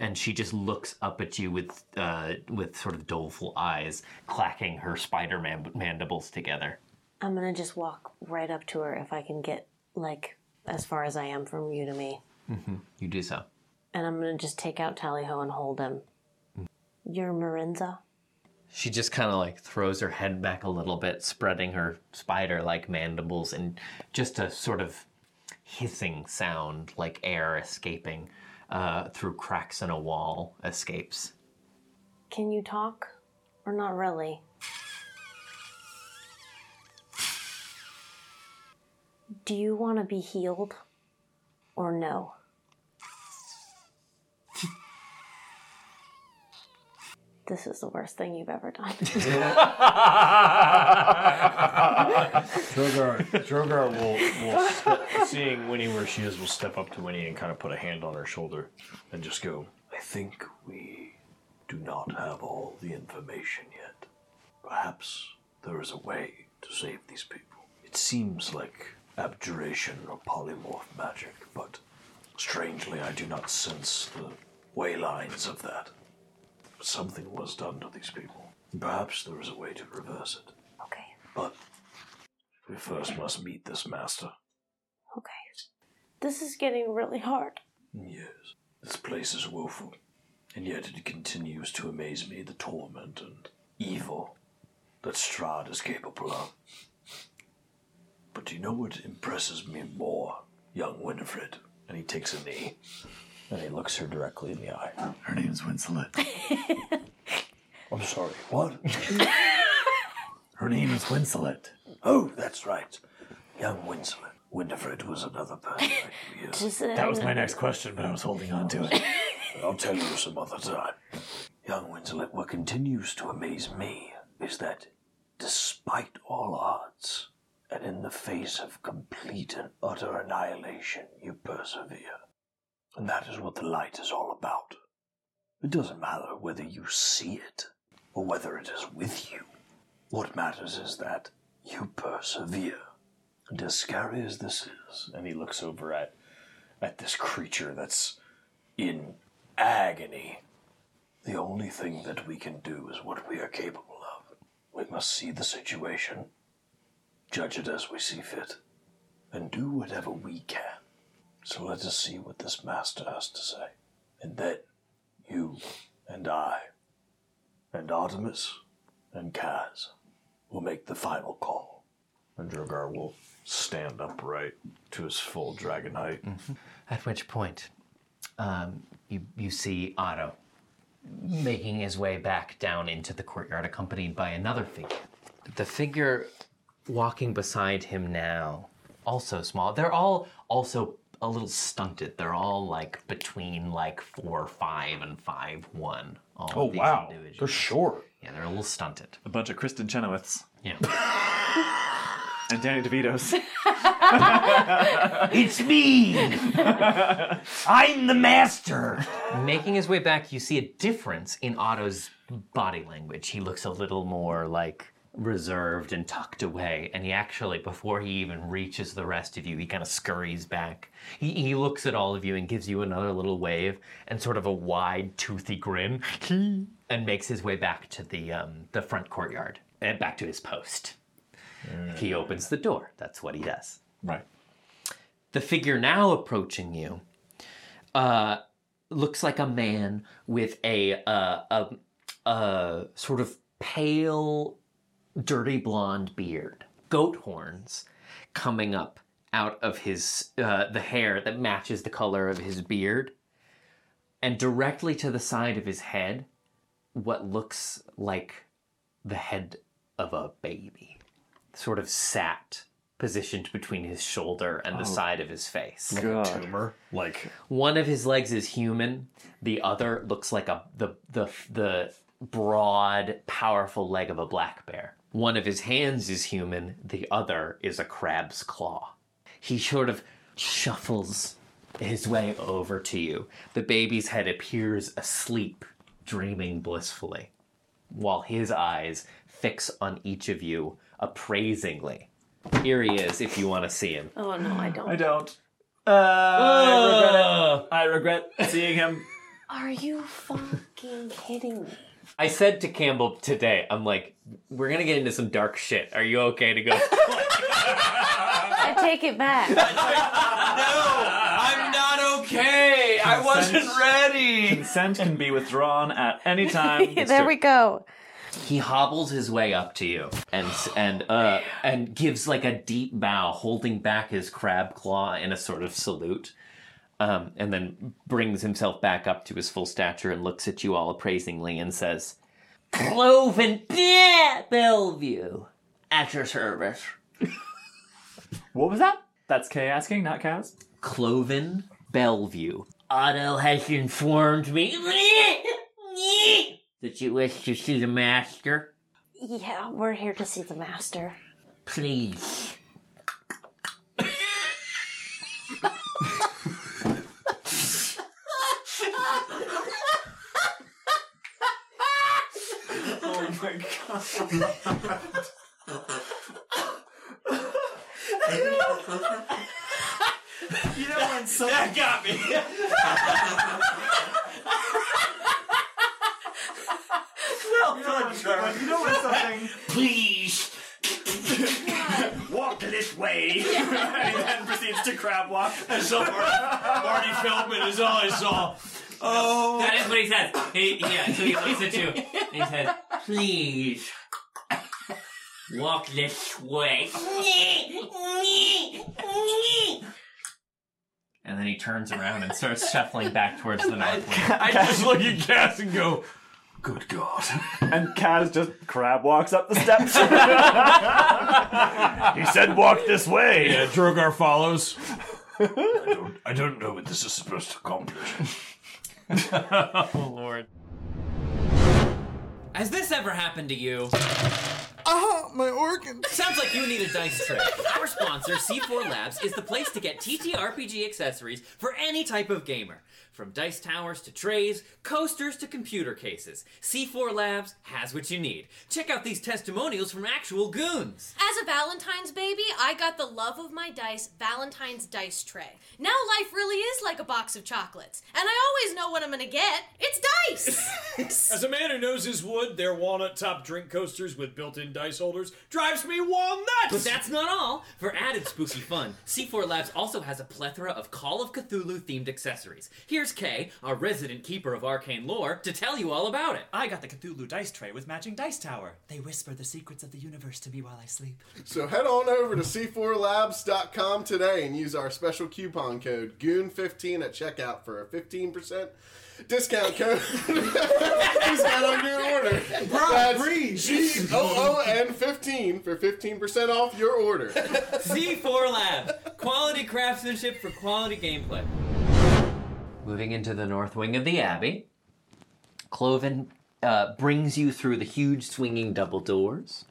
and she just looks up at you with uh, with sort of doleful eyes, clacking her spider man- mandibles together. I'm gonna just walk right up to her if I can get like as far as I am from you to me, Mm-hmm. You do so. and I'm gonna just take out Tallyho and hold him. You're Marinza. She just kind of like throws her head back a little bit, spreading her spider like mandibles, and just a sort of hissing sound like air escaping uh, through cracks in a wall escapes. Can you talk, or not really? Do you want to be healed, or no? This is the worst thing you've ever done. <laughs> Drogar, Drogar will, will ste- seeing Winnie where she is, will step up to Winnie and kind of put a hand on her shoulder and just go, I think we do not have all the information yet. Perhaps there is a way to save these people. It seems like abjuration or polymorph magic, but strangely I do not sense the way lines of that. Something was done to these people. Perhaps there is a way to reverse it. Okay. But we first must meet this master. Okay. This is getting really hard. Yes, this place is woeful, and yet it continues to amaze me the torment and evil that Strahd is capable of. But do you know what impresses me more, young Winifred? And he takes a knee, and he looks her directly in the eye. Her name's Wincelet. <laughs> I'm sorry, what? <laughs> her name is Wincelet. Oh, that's right. Young Wincelet. Winifred was another person. I knew. <laughs> Just, uh, that was my next question, but I was holding on to it. I'll tell you some other time. Young Wincelet, what continues to amaze me is that despite all odds, and in the face of complete and utter annihilation, you persevere. And that is what the light is all about. It doesn't matter whether you see it or whether it is with you. What matters is that you persevere. And as scary as this is, and he looks over at at this creature that's in agony. The only thing that we can do is what we are capable of. We must see the situation, judge it as we see fit, and do whatever we can. So let us see what this master has to say. And then, you and I, and Artemis, and Kaz will make the final call. And Drogar will stand upright to his full dragon height. At which point, um, you you see Otto making his way back down into the courtyard, accompanied by another figure. The figure walking beside him now, also small. They're all also a little stunted. They're all like between like four five and five one. All Oh, these wow. individuals. They're short. Yeah, they're a little stunted. A bunch of Kristen Chenoweths. Yeah. <laughs> And Danny DeVito's. <laughs> It's me! I'm the master! Making his way back, you see a difference in Otto's body language. He looks a little more like reserved and tucked away. And he actually, before he even reaches the rest of you, he kind of scurries back. He, he looks at all of you and gives you another little wave and sort of a wide, toothy grin <laughs> and makes his way back to the, um, the front courtyard and back to his post. He opens the door. That's what he does. Right. The figure now approaching you uh, looks like a man with a, uh, a, a sort of pale, dirty blonde beard, goat horns coming up out of his uh, the hair that matches the color of his beard, and directly to the side of his head, what looks like the head of a baby, sort of sat positioned between his shoulder and the Oh. side of his face. Like a tumor. Like One of his legs is human. The other looks like a the the the broad, powerful leg of a black bear. One of his hands is human. The other is a crab's claw. He sort of shuffles his way over to you. The baby's head appears asleep, dreaming blissfully, while his eyes fix on each of you appraisingly. Here he is, if you want to see him. Oh no, I don't. I don't. Uh, I regret it. I regret seeing him. Are you fucking kidding me? I said to Campbell today, I'm like, we're gonna get into some dark shit. Are you okay to go? <laughs> I take it back. <laughs> No, I'm not okay! I wasn't ready! Consent can be withdrawn at any <laughs> time. there we go. he hobbles his way up to you and and uh and gives like a deep bow, holding back his crab claw in a sort of salute. Um, and then brings himself back up to his full stature and looks at you all appraisingly and says, Clovin yeah, Belview, at your service. <laughs> What was that? That's Kay asking, not Kaz. Clovin Belview. Otto has informed me <laughs> that you wish to see the master. Yeah, we're here to see the master. Please. Oh my god. You know when <laughs> someone That got me! well done, Charlie. You know when something Please. walk this way, <laughs> and he then proceeds to crab walk. And so Marty Feldman is all I saw. Oh. That is what he says. He, yeah, so he looks at you and he says, Please. Walk this way. And then he turns around and starts shuffling back towards the north wing. I just look at Kaz and go, Good God. And Kaz just crab walks up the steps. <laughs> he said walk this way. Yeah, Drogar follows. I don't, I don't know what this is supposed to accomplish. <laughs> oh, Lord. Has this ever happened to you? Ah, my organ. Sounds like you need a dice tray. Our sponsor, C4 Labs, is the place to get TTRPG accessories for any type of gamer. From dice towers to trays, coasters to computer cases, C4 Labs has what you need. Check out these testimonials from actual goons. As a Valentine's baby, I got the love of my dice Valentine's dice tray. Now life really is like a box of chocolates, and I always know what I'm gonna get. It's dice! <laughs> <laughs> As a man who knows his wood, their walnut top drink coasters with built in dice holders drives me walnuts! But that's not all. For added spooky fun, C4 Labs also has a plethora of Call of Cthulhu themed accessories. Here's Kay, our resident keeper of arcane lore, to tell you all about it. I got the Cthulhu dice tray with matching dice tower. They whisper the secrets of the universe to me while I sleep. So head on over to c4labs.com today and use our special coupon code GOON15 at checkout for a 15% discount code. discount on your order. That's G-O-O-N 15 for 15% off your order. <laughs> C4 Labs, quality craftsmanship for quality gameplay. Moving into the north wing of the Abbey, Clovin uh, brings you through the huge swinging double doors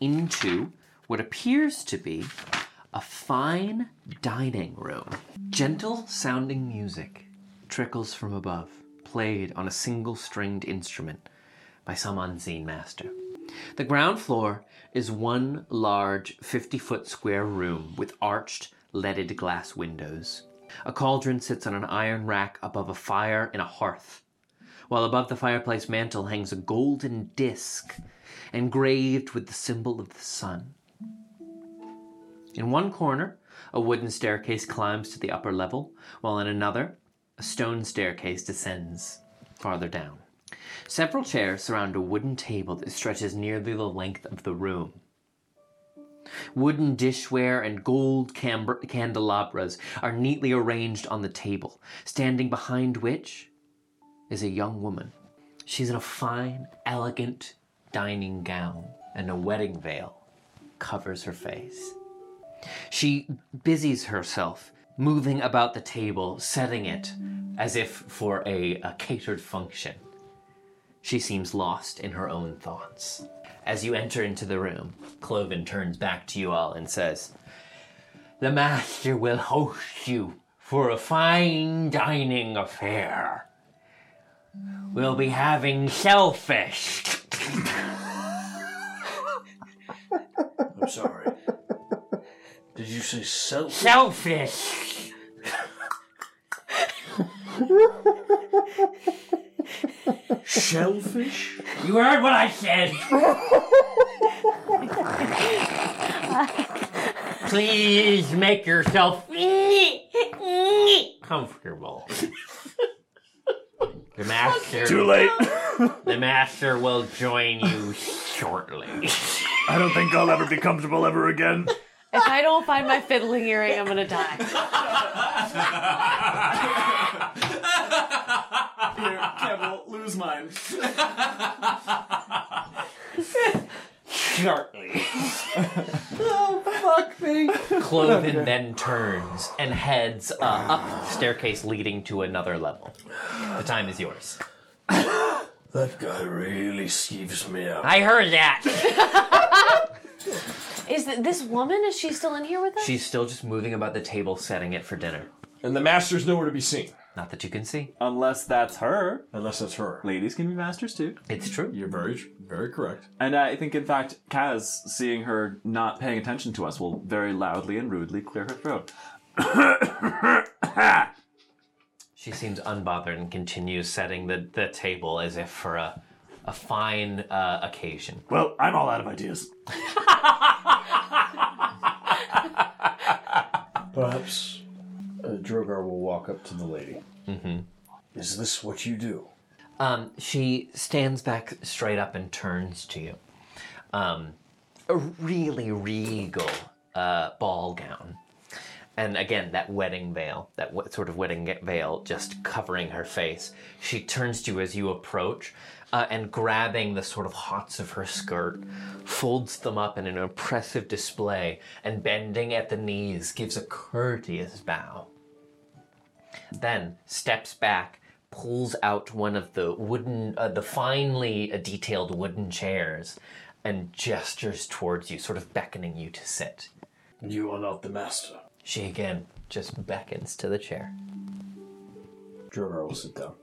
into what appears to be a fine dining room. Gentle sounding music trickles from above, played on a single stringed instrument by some unseen master. The ground floor is one large 50 foot square room with arched, leaded glass windows. A cauldron sits on an iron rack above a fire in a hearth, while above the fireplace mantel hangs a golden disc engraved with the symbol of the sun. In one corner, a wooden staircase climbs to the upper level, while in another, a stone staircase descends farther down. Several chairs surround a wooden table that stretches nearly the length of the room. Wooden dishware and gold candelabras are neatly arranged on the table, standing behind which is a young woman. She's in a fine, elegant dining gown, and a wedding veil covers her face. She busies herself, moving about the table, setting it as if for a, a catered function. She seems lost in her own thoughts. As you enter into the room, Clovin turns back to you all and says, The master will host you for a fine dining affair. We'll be having shellfish. I'm sorry. Did you say self? Shellfish. <laughs> Shellfish? You heard what I said. Please make yourself comfortable. The master. Too late. The master will join you shortly. I don't think I'll ever be comfortable ever again. If I don't find my fiddling earring, I'm gonna die. <laughs> Here, Campbell, lose mine. Shortly. Oh, fuck me. Clovin then turns and heads uh, up the staircase leading to another level. The time is yours. That guy really skeeves me out. I heard that. <laughs> Is th- this woman? Is she still in here with us? She's still just moving about the table, setting it for dinner. And the master's nowhere to be seen. Not that you can see. Unless that's her. Unless that's her. Ladies can be masters too. It's true. You're very, very correct. And I think, in fact, Kaz, seeing her not paying attention to us, will very loudly and rudely clear her throat. <coughs> She seems unbothered and continues setting the, the table as if for a, a fine uh, occasion. Well, I'm all out of ideas. <laughs> Perhaps uh, Drogar will walk up to the lady. Mm-hmm. Is this what you do? Um, she stands back straight up and turns to you. Um, a really regal uh, ball gown. And again, that wedding veil, that w- sort of wedding veil just covering her face. She turns to you as you approach uh, and grabbing the sort of hots of her skirt, folds them up in an impressive display and bending at the knees gives a courteous bow. Then steps back, pulls out one of the wooden, uh, the finely uh, detailed wooden chairs, and gestures towards you, sort of beckoning you to sit. You are not the master. She again just beckons to the chair. Drogar will sit down.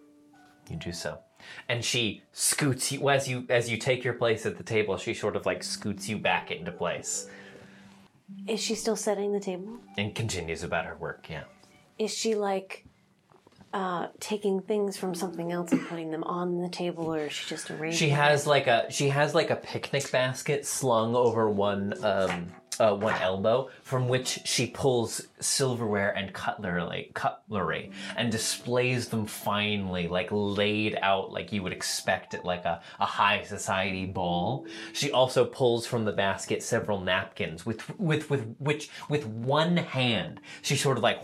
You do so, and she scoots you as you as you take your place at the table. She sort of like scoots you back into place Is she still setting the table? and continues about her work. Yeah. Is she like uh, taking things from something else and putting them on the table, or is she just arranging? She has like a she has like a picnic basket slung over one um uh, one elbow from which she pulls silverware and cutlery cutlery and displays them finely like laid out like you would expect at like a, a high society ball. She also pulls from the basket several napkins with with with which with one hand she sort of like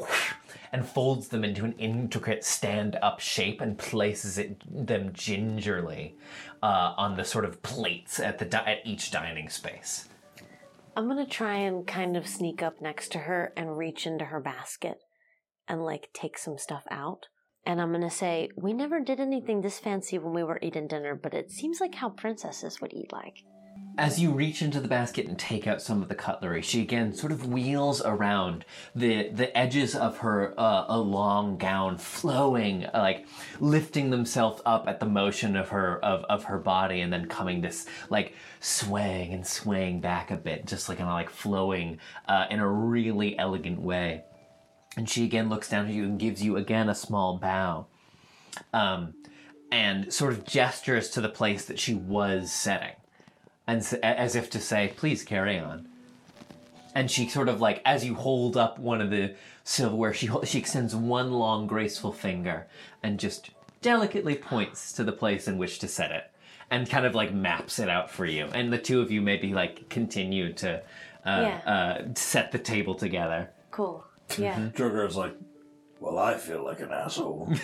and folds them into an intricate stand-up shape and places it them gingerly uh, on the sort of plates at the di- at each dining space. I'm gonna try and kind of sneak up next to her and reach into her basket and like take some stuff out. And I'm gonna say, we never did anything this fancy when we were eating dinner, but it seems like how princesses would eat like. As you reach into the basket and take out some of the cutlery, she again sort of wheels around. The the edges of her uh, a long gown, flowing, uh, like lifting themselves up at the motion of her of, of her body, and then coming this like swaying and swaying back a bit, just like kind of like flowing uh, in a really elegant way. And she again looks down at you and gives you again a small bow, um, and sort of gestures to the place that she was setting and as if to say, "Please carry on." And she sort of like, as you hold up one of the silverware, she hol- she extends one long, graceful finger and just delicately points to the place in which to set it, and kind of like maps it out for you. And the two of you maybe like continue to uh, Yeah. uh, set the table together. Cool. Yeah. Joker's like, well, I feel like an asshole. <laughs> <laughs> <laughs>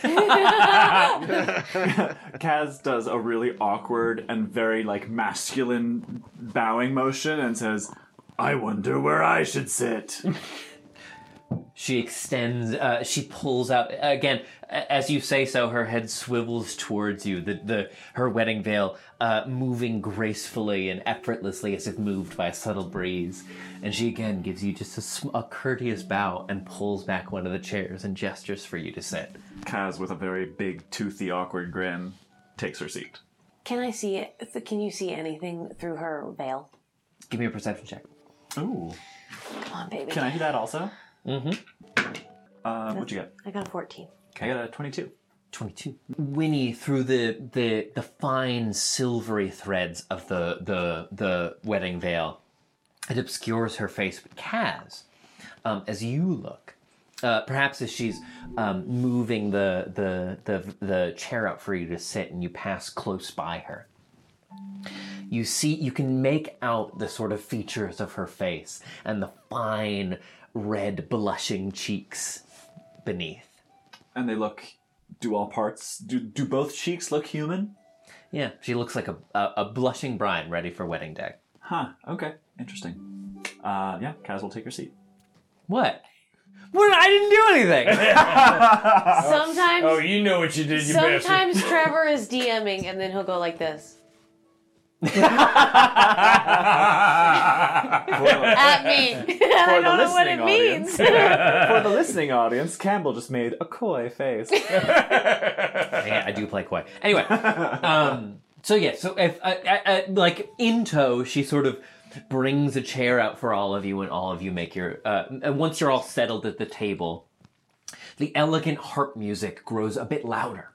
Kaz does a really awkward and very like masculine bowing motion and says, "I wonder where I should sit." She extends, uh, she pulls out again. A- As you say so, her head swivels towards you. The, the her wedding veil uh, moving gracefully and effortlessly, as if moved by a subtle breeze. And she again gives you just a, sm- a courteous bow and pulls back one of the chairs and gestures for you to sit. Kaz, with a very big, toothy, awkward grin, takes her seat. Can I see it? Can you see anything through her veil? Give me a perception check. Ooh. Come on, baby. Can I do that also? Mm-hmm. Uh, what'd you get? I got a 14. I got a 22. 22. Winnie through the, the the fine silvery threads of the the the wedding veil. It obscures her face, but Kaz, um, as you look, uh, perhaps as she's um, moving the, the the the chair up for you to sit, and you pass close by her. You see, you can make out the sort of features of her face and the fine red blushing cheeks beneath. And they look. Do all parts? Do do both cheeks look human? Yeah, she looks like a, a, a blushing bride ready for wedding day. Huh. Okay. Interesting. Uh, yeah. Kaz will take your seat. What? What? I didn't do anything. <laughs> Sometimes- Oh, you know what you did, you Sometimes bastard. Trevor is DMing and then he'll go like this. At me. And <laughs> I don't know what it means. <laughs> for the listening audience, Campbell just made a coy face. <laughs> yeah, I do play coy. Anyway, um, so yeah, so if uh, uh, uh, like in tow, she sort of brings a chair out for all of you, and all of you make your. Uh, and once you're all settled at the table, the elegant harp music grows a bit louder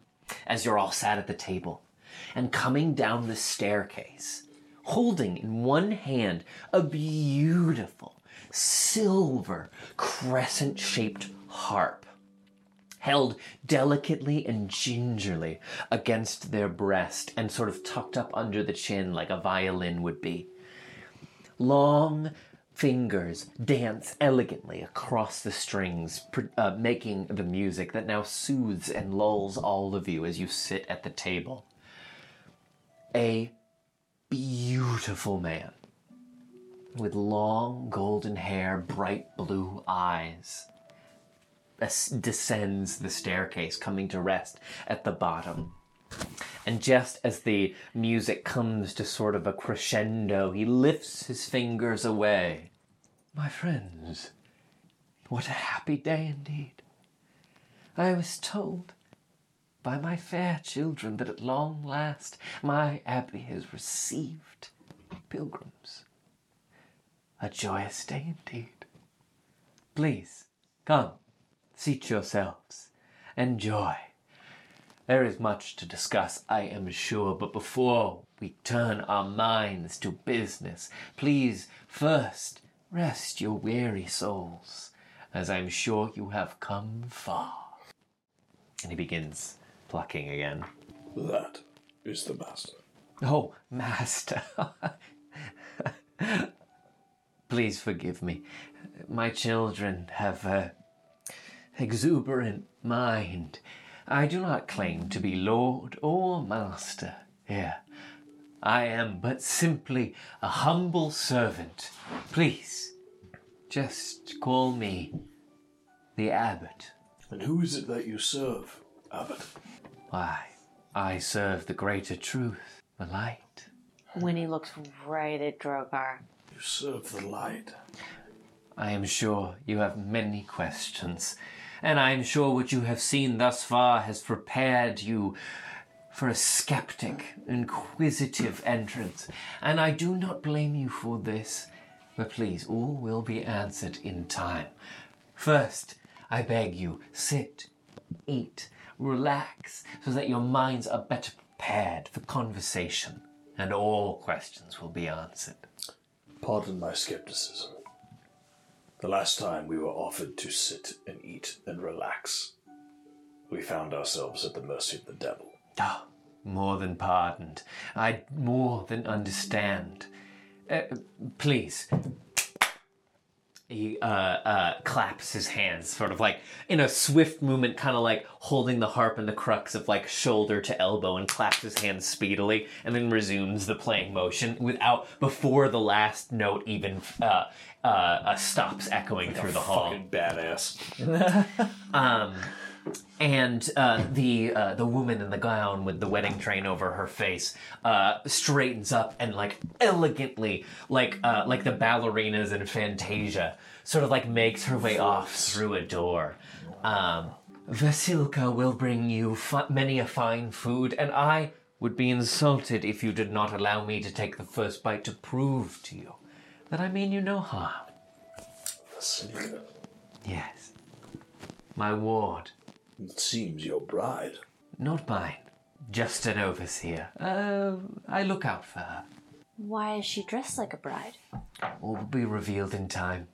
as you're all sat at the table, and coming down the staircase, holding in one hand a beautiful silver crescent-shaped harp held delicately and gingerly against their breast and sort of tucked up under the chin like a violin would be. Long fingers dance elegantly across the strings, uh, making the music that now soothes and lulls all of you as you sit at the table. A beautiful man with long golden hair, bright blue eyes descends the staircase, coming to rest at the bottom. And just as the music comes to sort of a crescendo, he lifts his fingers away. My friends, what a happy day indeed. I was told by my fair children that at long last my abbey has received pilgrims. A joyous day indeed. Please, come, seat yourselves. Enjoy. There is much to discuss, I am sure, but before we turn our minds to business, please first rest your weary souls, as I'm sure you have come far. And he begins plucking again. That is the master. Oh, master. <laughs> Please forgive me. My children have a exuberant mind. I do not claim to be lord or master here. I am but simply a humble servant. Please, just call me the abbot. And who is it that you serve, Abbot? Why, I serve the greater truth, the light. Winnie looks right at Drogar. You serve the light. I am sure you have many questions, and I am sure what you have seen thus far has prepared you for a skeptic, inquisitive entrance, and I do not blame you for this. But please, all will be answered in time. First, I beg you, sit, eat, relax, so that your minds are better prepared for conversation, and all questions will be answered. Pardon my skepticism. The last time we were offered to sit and eat and relax, we found ourselves at the mercy of the devil. Ah, more than pardoned. I more than understand. Uh, please. He uh, uh, claps his hands, sort of like in a swift movement, kind of like holding the harp in the crux of like shoulder to elbow, and claps his hands speedily, and then resumes the playing motion without before the last note even uh, uh, uh, stops echoing through the hall. Fucking badass. <laughs> um, and uh, the uh, the woman in the gown with the wedding train over her face uh, straightens up and like elegantly, like uh, like the ballerinas in Fantasia, sort of like makes her way off through a door. Um, Vasilka will bring you fi- many a fine food, and I would be insulted if you did not allow me to take the first bite to prove to you that I mean you no harm. Vasilka. Yes, my ward. It seems your bride. Not mine. Just an overseer. Uh, I look out for her. Why is she dressed like a bride? All will be revealed in time.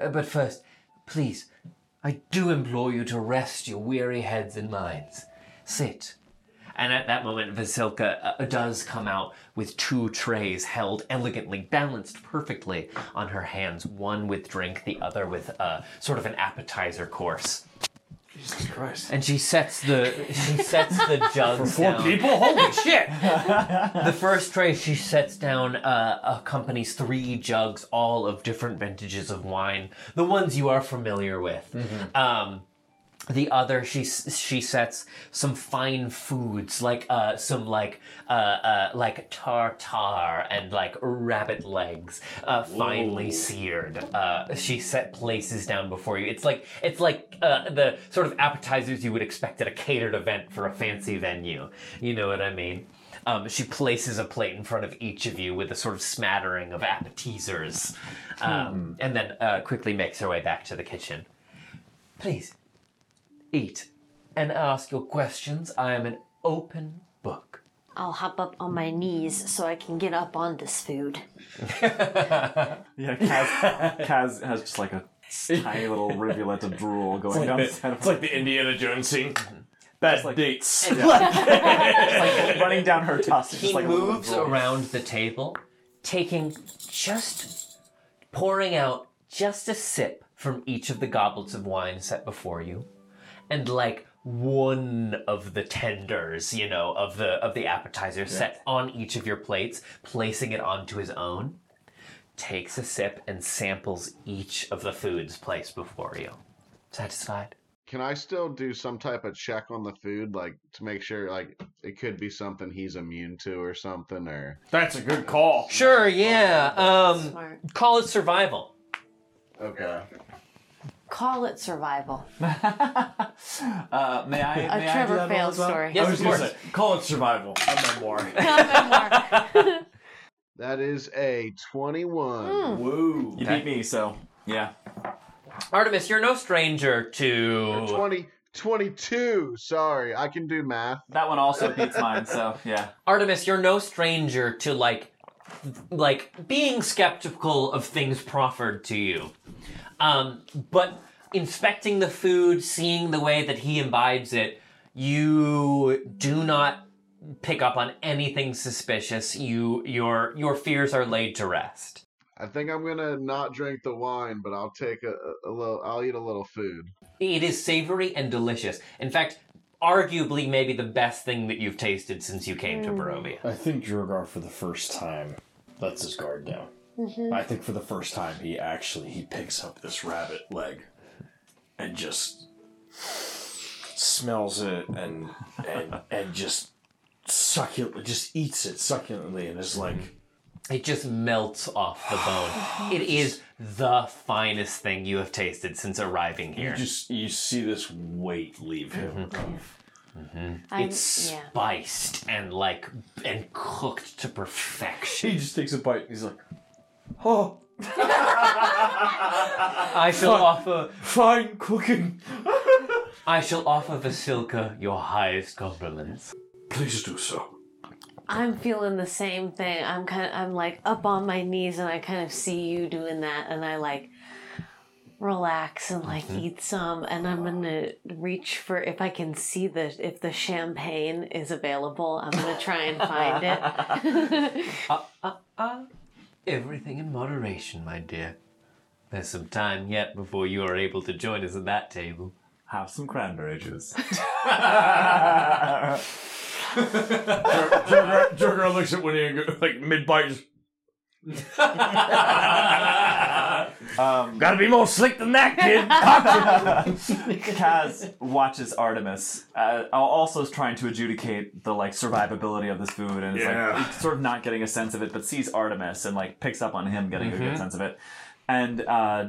Uh, but first, please, I do implore you to rest your weary heads and minds. Sit. And at that moment, Vasilka uh, does come out with two trays held elegantly, balanced perfectly on her hands, one with drink, the other with uh, sort of an appetizer course. Jesus Christ. And she sets the <laughs> she sets the <laughs> jugs For four down. people? Holy <laughs> shit! the first tray she sets down uh, accompanies three jugs, all of different vintages of wine, the ones you are familiar with. Um, the other, she she sets some fine foods like uh, some like uh, uh, like tartar and like rabbit legs, uh, finely Whoa. seared. Uh, she set places down before you. It's like it's like uh, the sort of appetizers you would expect at a catered event for a fancy venue. You know what I mean? Um, she places a plate in front of each of you with a sort of smattering of appetizers, um, and then uh, quickly makes her way back to the kitchen. Please, eat and ask your questions. I am an open book. I'll hop up on my knees so I can get up on this food. <laughs> Yeah, Kaz, Kaz has just like a tiny little rivulet of drool going like down the- the side of it's like the Indiana Jones scene. <laughs> Bad dates. <laughs> Yeah. It's like running down her tusk. He just like a little moves drool. around the table, taking just pouring out just a sip from each of the goblets of wine set before you, and like one of the tenders, you know, of the of the appetizer set on each of your plates, placing it onto his own. Takes a sip and samples each of the foods placed before you. Satisfied? Can I still do some type of check on the food, like to make sure, like it could be something he's immune to or something, or That's a good call. Sure, yeah. Um, call it survival. Okay. Call it survival. <laughs> Uh, may I? A may Trevor do that failed well? story. I was gonna say, call it survival. A memoir. <laughs> <laughs> that is a twenty-one. Woo! You beat me, so yeah. Artemis, you're no stranger to 20, 22. Sorry, I can do math. That one also beats mine, so yeah. Artemis, you're no stranger to like like being skeptical of things proffered to you. Um, but inspecting the food, seeing the way that he imbibes it, you do not pick up on anything suspicious. You your your fears are laid to rest. I think I'm gonna not drink the wine, but I'll take a, a, a little. I'll eat a little food. It is savory and delicious. In fact, arguably maybe the best thing that you've tasted since you came to Barovia. I think Drogar for the first time lets his guard down. Mhm. I think for the first time he actually he picks up this rabbit leg and just smells it and and and just succulent, just eats it succulently, and is like, It just melts off the bone. <sighs> It is the finest thing you have tasted since arriving here. you just you see this weight leave him. Mm-hmm. Mm-hmm. I'm- It's yeah. spiced and like and cooked to perfection. He just takes a bite. And He's like, oh, <laughs> I shall offer fine cooking. I shall offer Vasilka your highest compliments. Please do so. I'm feeling the same thing. I'm kind of, I'm like up on my knees and I kind of see you doing that and I like relax and like Mm-hmm. eat some and I'm going to reach for if I can see the if the champagne is available, I'm going to try and find it. <laughs> <laughs> Uh, uh, uh. Everything in moderation, my dear. There's some time yet before you are able to join us at that table. Have some cranberry juice. <laughs> Joker, Joker looks at Winnie and go, like mid bite. <laughs> Um, Gotta be more slick than that, kid. <laughs> Kaz watches Artemis, uh, also is trying to adjudicate the like survivability of this food, and is Yeah. like sort of not getting a sense of it, but sees Artemis and like picks up on him getting a good Mhm. sense of it, and uh,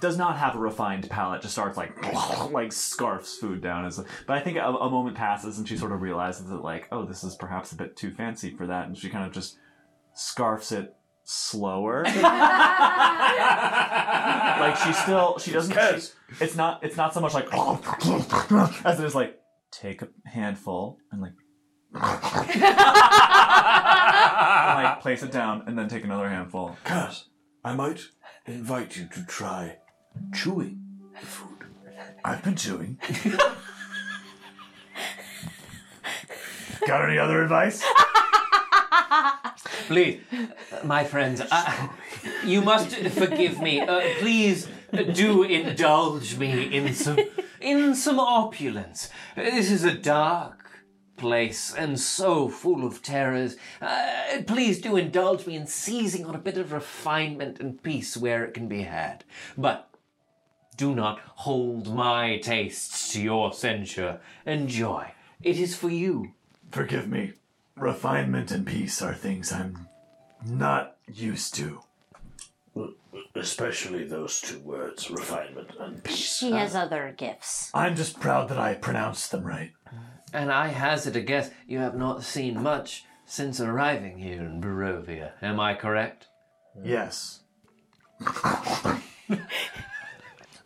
does not have a refined palate. Just starts like <laughs> like scarfs food down. As but I think a, a moment passes, and she sort of realizes that like, oh, this is perhaps a bit too fancy for that, and she kind of just scarfs it slower. <laughs> <laughs> like she still she doesn't she- it's not it's not so much like as it is like take a handful and like and, like place it down and then take another handful Kaz, I might invite you to try chewing the food. I've been chewing. <laughs> got any other advice Please, my friends, uh, you must forgive me. Uh, please do indulge me in some in some opulence. This is a dark place and so full of terrors. Uh, please do indulge me in seizing on a bit of refinement and peace where it can be had. But do not hold my tastes to your censure. Enjoy. It is for you. Forgive me. Refinement and peace are things I'm not used to. Especially those two words, refinement and peace. She has other gifts. I'm just proud that I pronounced them right. And I hazard a guess you have not seen much since arriving here in Barovia. Am I correct? Yes. <laughs>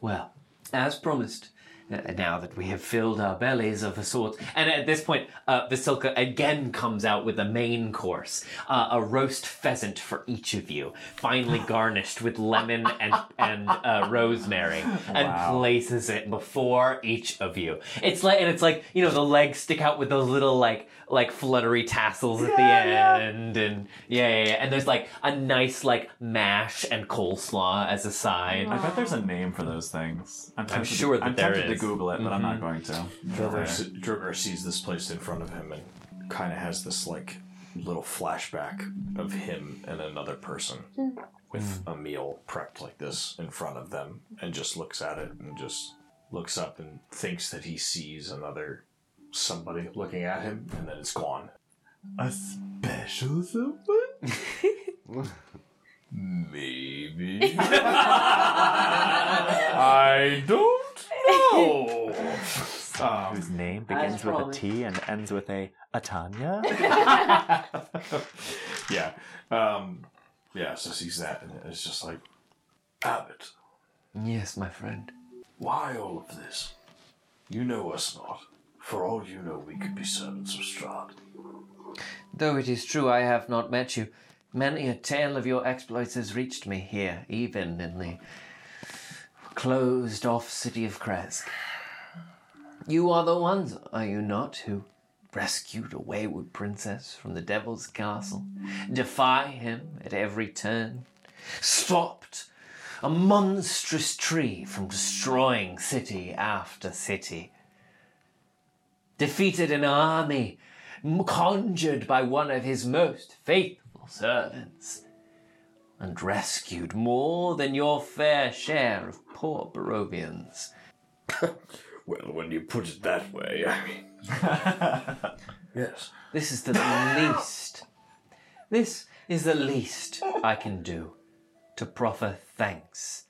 Well, as promised, uh, now that we have filled our bellies of a sort, and at this point, uh, Vasilka again comes out with a main course, uh, a roast pheasant for each of you, finely <gasps> garnished with lemon and and uh, rosemary, <laughs> and places it before each of you. It's like, and it's like you know the legs stick out with those little like like fluttery tassels at the end, and yeah, yeah, yeah, and there's like a nice like mash and coleslaw as a side. I bet there's a name for those things. I'm, tempted sure to, that I'm there tempted is. to Google it, but I'm not Mhm. going to. Drogar, se- Drogar sees this place in front of him and kind of has this like little flashback of him and another person with a meal prepped like this in front of them and just looks at it and just looks up and thinks that he sees another somebody looking at him and then it's gone. A special someone? Maybe. I don't know. Um, Whose name begins with a T and ends with a Atanya? <laughs> yeah. Um, yeah, so sees that and it's just like, Abbott, Yes, my friend. Why all of this? You know us not. For all you know, we could be servants of Strahd. Though it is true I have not met you, many a tale of your exploits has reached me here, even in the closed off city of Krezk. You are the ones, are you not, who rescued a wayward princess from the devil's castle, defy him at every turn, stopped a monstrous tree from destroying city after city, defeated an army conjured by one of his most faithful servants, and rescued more than your fair share of poor Barovians. <laughs> Well, when you put it that way, I mean. <laughs> yes. This is the least. This is the least I can do to proffer thanks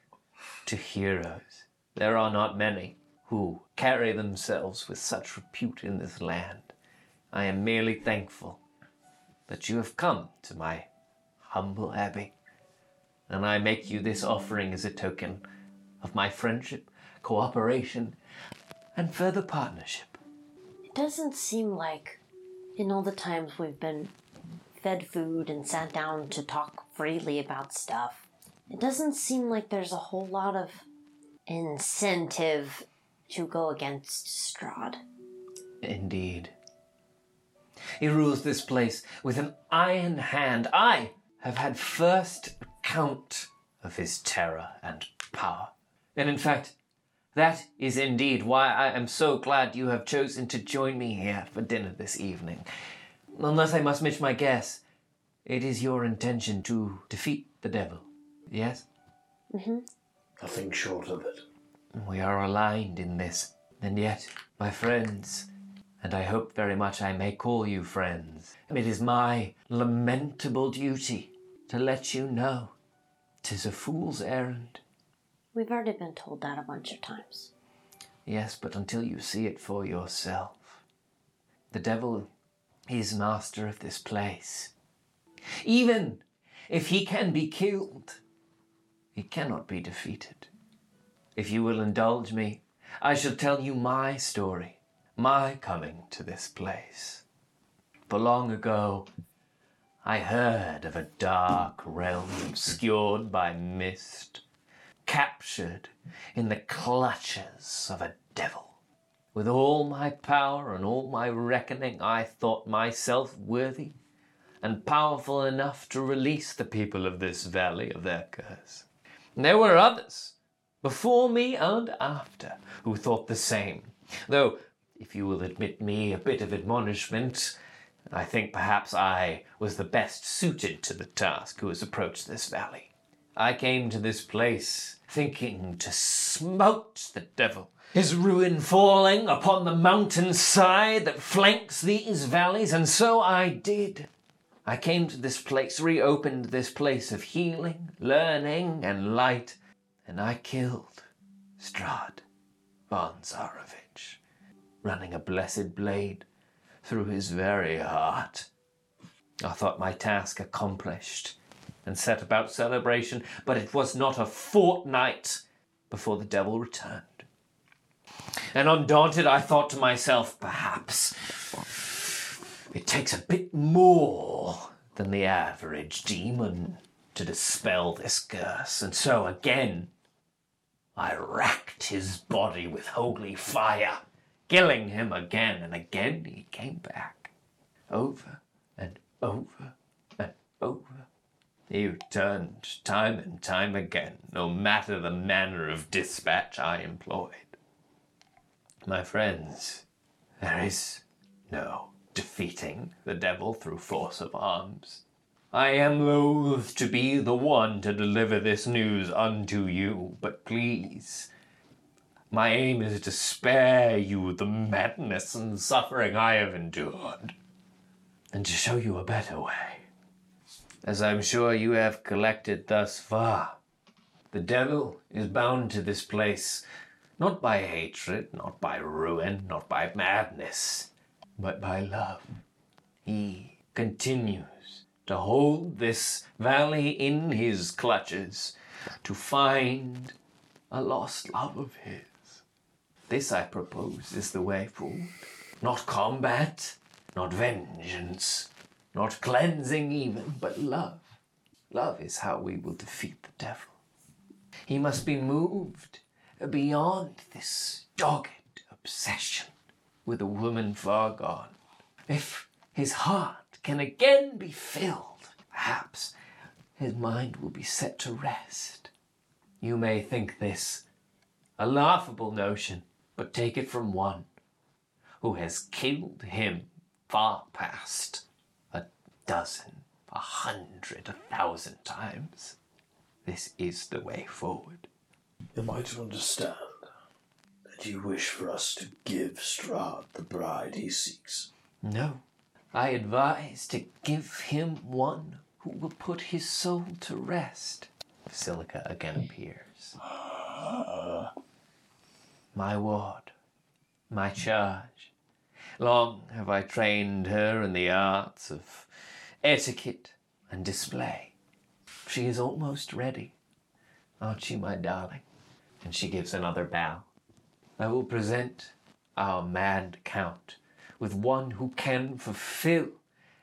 to heroes. There are not many who carry themselves with such repute in this land. I am merely thankful that you have come to my humble abbey, and I make you this offering as a token of my friendship, cooperation, and further partnership. It doesn't seem like, in all the times we've been fed food and sat down to talk freely about stuff, it doesn't seem like there's a whole lot of incentive to go against Strahd. Indeed. He rules this place with an iron hand. I have had first account of his terror and power. And in fact, that is indeed why I am so glad you have chosen to join me here for dinner this evening. Unless I must miss my guess, it is your intention to defeat the devil, yes? Mm-hmm. Nothing short of it. We are aligned in this, and yet, my friends, and I hope very much I may call you friends, it is my lamentable duty to let you know tis a fool's errand. We've already been told that a bunch of times. Yes, but until you see it for yourself. The devil is master of this place. Even if he can be killed, he cannot be defeated. If you will indulge me, I shall tell you my story, my coming to this place. For long ago, I heard of a dark realm obscured by mist, captured in the clutches of a devil. With all my power and all my reckoning, I thought myself worthy and powerful enough to release the people of this valley of their curse. And there were others, before me and after, who thought the same. Though, if you will admit me a bit of admonishment, I think perhaps I was the best suited to the task who has approached this valley. I came to this place thinking to smote the devil, his ruin falling upon the mountain side that flanks these valleys, and so I did. I came to this place, reopened this place of healing, learning, and light, and I killed Strahd von Zarovich, running a blessed blade through his very heart. I thought my task accomplished and set about celebration, but it was not a fortnight before the devil returned. And undaunted, I thought to myself, perhaps it takes a bit more than the average demon to dispel this curse. And so again, I racked his body with holy fire, killing him again and again. He came back, over and over and over. He returned time and time again, no matter the manner of dispatch I employed. My friends, there is no defeating the devil through force of arms. I am loath to be the one to deliver this news unto you, but please, my aim is to spare you the madness and suffering I have endured, and to show you a better way. As I'm sure you have collected thus far, the devil is bound to this place not by hatred, not by ruin, not by madness, but by love. He continues to hold this valley in his clutches, to find a lost love of his. This, I propose, is the way forward. Not combat, not vengeance, not cleansing even, but love. Love is how we will defeat the devil. He must be moved beyond this dogged obsession with a woman far gone. If his heart can again be filled, perhaps his mind will be set to rest. You may think this a laughable notion, but take it from one who has killed him far past a dozen, a hundred, a thousand times. This is the way forward. Am I to understand that you wish for us to give Strahd the bride he seeks? No. I advise to give him one who will put his soul to rest. Vasilka again appears. <gasps> My ward, my charge. Long have I trained her in the arts of etiquette and display. She is almost ready. Aren't you, my darling? And she gives another bow. I will present our mad count with one who can fulfill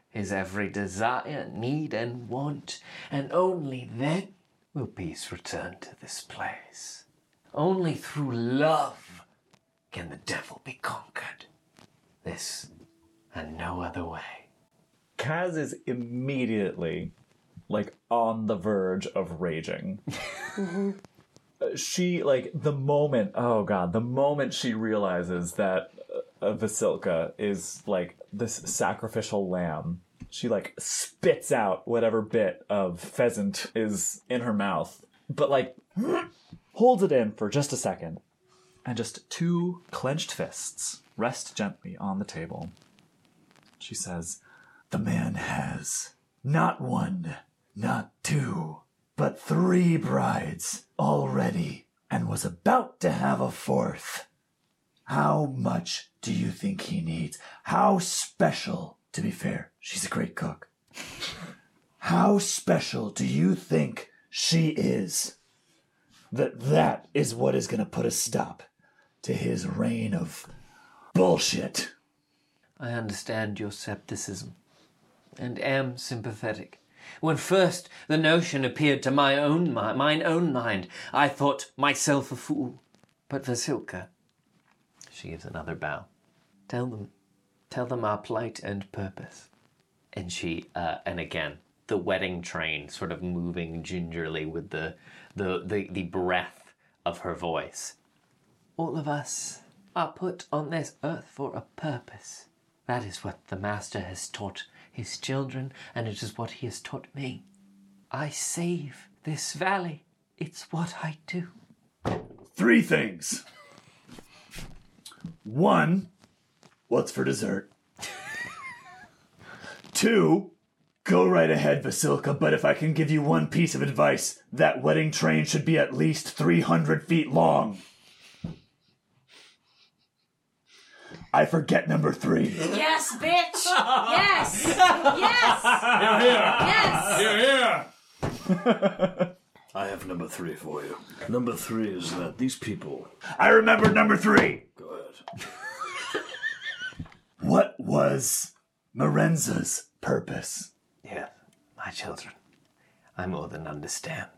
his every desire, need, and want, and only then will peace return to this place. Only through love can the devil be conquered. This and no other way. Kaz is immediately like on the verge of raging. <laughs> Uh, she like the moment oh god the moment she realizes that Vasilka is like this sacrificial lamb. She like spits out whatever bit of pheasant is in her mouth but like <clears throat> holds it in for just a second. And just two clenched fists rest gently on the table. She says The man has not one, not two, but three brides already, and was about to have a fourth. How much do you think he needs? How special, to be fair, she's a great cook. How special do you think she is? That that is what is going to put a stop to his reign of bullshit. I understand your skepticism and am sympathetic. When first the notion appeared to my own mi- mine own mind, I thought myself a fool. But Vasilka, she gives another bow. Tell them, tell them our plight and purpose. And she, uh, and again, the wedding train sort of moving gingerly with the, the, the, the breath of her voice. All of us are put on this earth for a purpose. That is what the Master has taught his children, and it is what he has taught me. I save this valley. It's what I do. Three things. One, what's for dessert? <laughs> Two, go right ahead, Vasilka, but if I can give you one piece of advice, that wedding train should be at least 300 feet long. I forget number three. Yes, bitch! Yes! Yes! You're here! Yes! Here, here. <laughs> Yes! I have number three for you. Number three is that these people. I remember number three. Go ahead. <laughs> what was Marenza's purpose? Yeah, my children, I more than understand.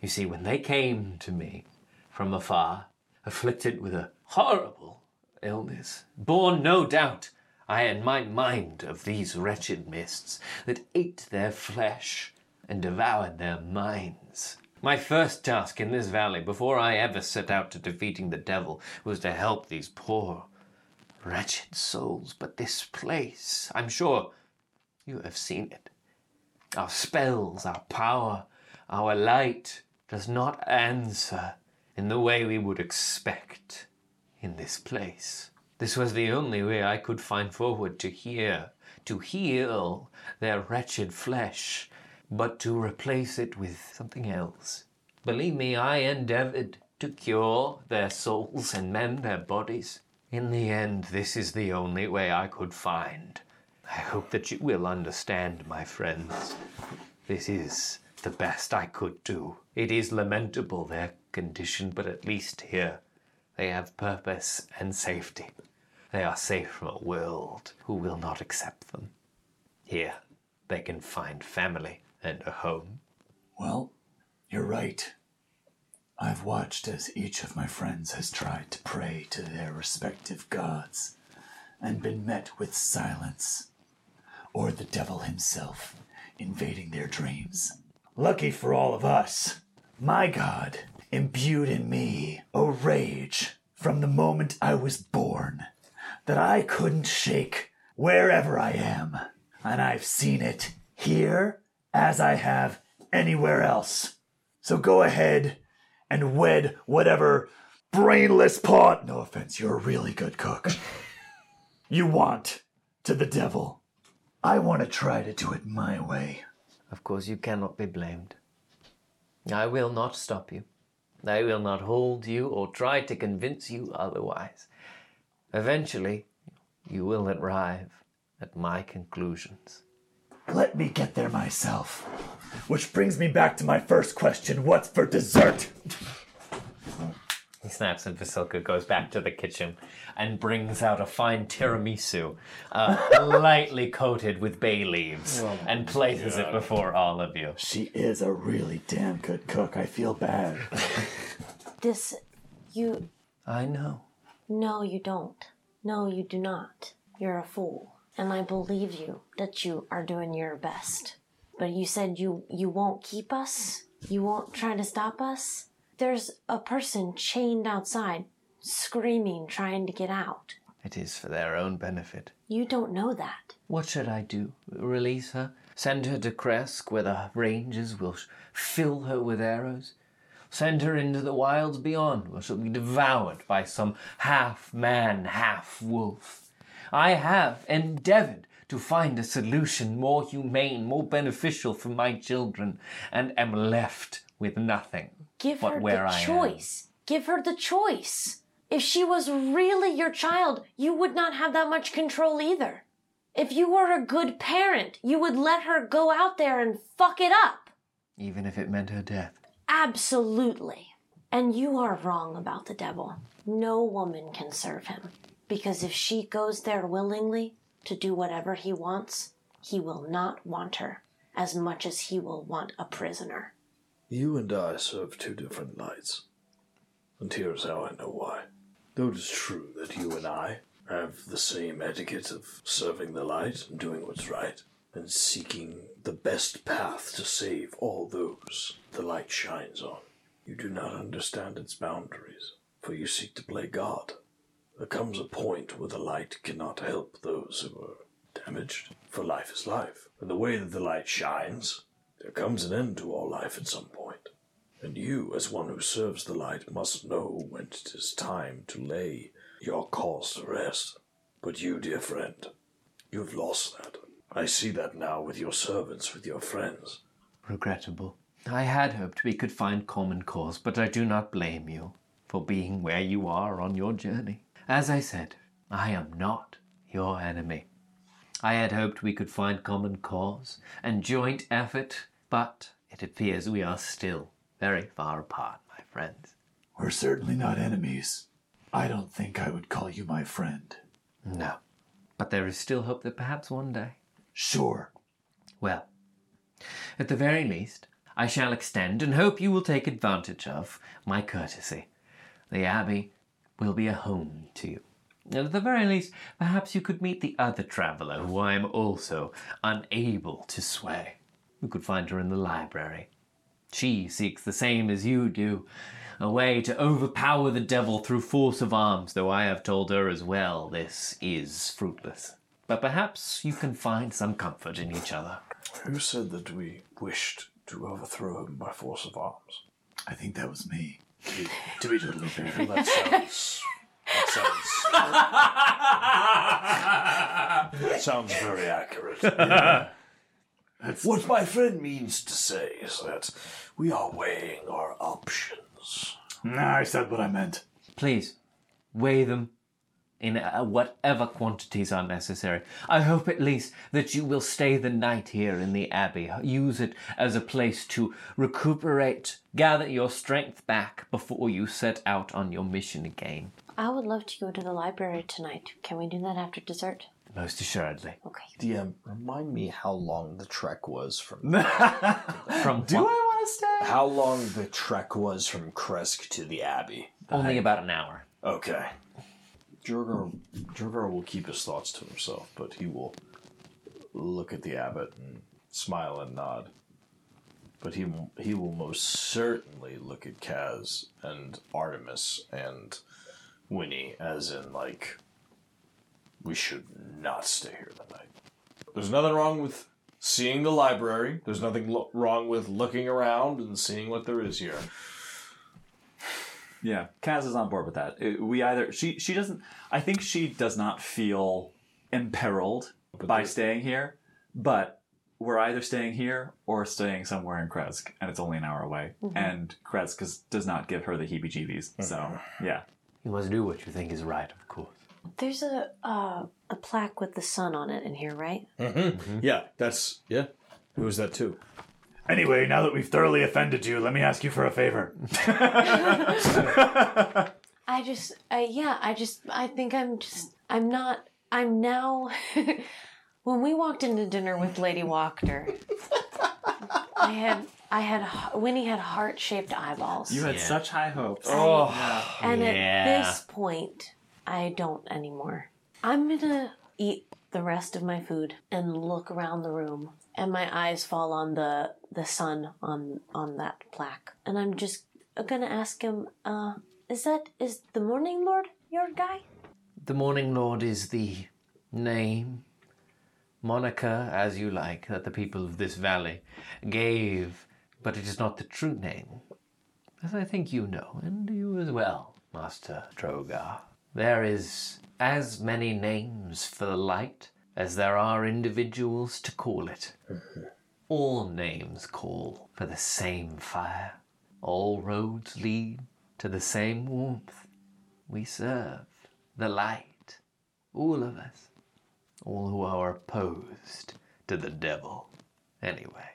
You see, when they came to me from afar, afflicted with a horrible illness, born no doubt, I had my mind of these wretched mists that ate their flesh and devoured their minds. My first task in this valley, before I ever set out to defeating the devil, was to help these poor, wretched souls. But this place, I'm sure you have seen it. Our spells, our power, our light does not answer in the way we would expect in this place. This was the only way I could find forward to hear, to heal their wretched flesh, but to replace it with something else. Believe me, I endeavored to cure their souls and mend their bodies. In the end, this is the only way I could find. I hope that you will understand, my friends. This is the best I could do. It is lamentable, their condition, but at least here they have purpose and safety. They are safe from a world who will not accept them. Here, they can find family and a home. Well, you're right. I've watched as each of my friends has tried to pray to their respective gods and been met with silence, or the devil himself invading their dreams. Lucky for all of us, my God imbued in me a rage from the moment I was born that I couldn't shake wherever I am. And I've seen it here as I have anywhere else. So go ahead and wed whatever brainless pot, No offense, you're a really good cook. <laughs> you want to the devil. I want to try to do it my way. Of course, you cannot be blamed. I will not stop you. I will not hold you or try to convince you otherwise. Eventually, you will arrive at my conclusions. Let me get there myself. Which brings me back to my first question what's for dessert? He snaps and Vasilka goes back to the kitchen and brings out a fine tiramisu, uh, <laughs> lightly coated with bay leaves, Oh and places it before all of you. She is a really damn good cook. I feel bad. <laughs> This, you. I know. No, you don't. No, you do not. You're a fool. And I believe you that you are doing your best. But you said you you won't keep us? You won't try to stop us? There's a person chained outside, screaming, trying to get out. It is for their own benefit. You don't know that. What should I do? Release her? Send her to Krezk where the rangers will fill her with arrows? Send her into the wilds beyond where she'll be devoured by some half man, half wolf? I have endeavored to find a solution more humane, more beneficial for my children, and am left with nothing. Give her the I am. choice. Give her the choice. If she was really your child, you would not have that much control either. If you were a good parent, you would let her go out there and fuck it up. Even if it meant her death. Absolutely. And you are wrong about the devil. No woman can serve him. Because if she goes there willingly to do whatever he wants, he will not want her as much as he will want a prisoner. You and I serve two different lights. And here's how I know why. Though it is true that you and I have the same etiquette of serving the light and doing what's right, and seeking the best path to save all those the light shines on, you do not understand its boundaries, for you seek to play God. There comes a point where the light cannot help those who are damaged, for life is life. And the way that the light shines, there comes an end to all life at some point. And you, as one who serves the light, must know when it is time to lay your cause to rest. But you, dear friend, you've lost that. I see that now with your servants, with your friends. Regrettable. I had hoped we could find common cause, but I do not blame you for being where you are on your journey. As I said, I am not your enemy. I had hoped we could find common cause and joint effort, but it appears we are still very far apart, my friends. We're certainly not enemies. I don't think I would call you my friend. No. But there is still hope that perhaps one day. Sure. Well, at the very least, I shall extend and hope you will take advantage of my courtesy. The Abbey will be a home to you. At the very least, perhaps you could meet the other traveller who I am also unable to sway. You could find her in the library. She seeks the same as you do a way to overpower the devil through force of arms, though I have told her as well this is fruitless. But perhaps you can find some comfort in each other. Who said that we wished to overthrow him by force of arms? I think that was me. To be, to totally fair, <laughs> that sounds. That sounds. that sounds very accurate. Yeah. <laughs> What my friend means to say is that we are weighing our options. Nah, I said what I meant. Please, weigh them in uh, whatever quantities are necessary. I hope at least that you will stay the night here in the Abbey. Use it as a place to recuperate, gather your strength back before you set out on your mission again. I would love to go to the library tonight. Can we do that after dessert? Most assuredly. Okay. DM, remind me how long the trek was from. <laughs> from Do what? I want to stay? How long the trek was from Krezk to the Abbey? Only about an hour. Okay. Jurgar, Jurgar will keep his thoughts to himself, but he will look at the abbot and smile and nod. But he will- he will most certainly look at Kaz and Artemis and Winnie, as in like, we should not stay here tonight. There's nothing wrong with seeing the library. There's nothing lo- wrong with looking around and seeing what there is here. Yeah, Kaz is on board with that. It- we either she she doesn't. I think she does not feel imperiled by staying here, but we're either staying here or staying somewhere in Krezk, and it's only an hour away. Mhm. And Krezk is, does not give her the heebie-jeebies. So yeah, You must do what you think is right, of course. There's a uh, a plaque with the sun on it in here, right? Mm-hmm. Yeah, that's yeah. Who's that too? Anyway, now that we've thoroughly offended you, let me ask you for a favor. <laughs> I just, I yeah, I just, I think I'm just, I'm not, I'm now. <laughs> when we walked into dinner with Lady Wachter, I had, I had, Winnie had heart shaped eyeballs. you had such high hopes. Oh. And Yeah. at this point, I don't anymore. I'm gonna eat the rest of my food and look around the room, and my eyes fall on the the sun on on that plaque, and I'm just gonna ask him, uh, is that is the Morning Lord your guy? The Morning Lord is the name, moniker, as you like, that the people of this valley gave, but it is not the true name. As I think you know, and you as well, Master Drogar. There is as many names for the light as there are individuals to call it. All names call for the same fire. All roads lead to the same warmth. We serve the light. All of us. All who are opposed to the devil. Anyway.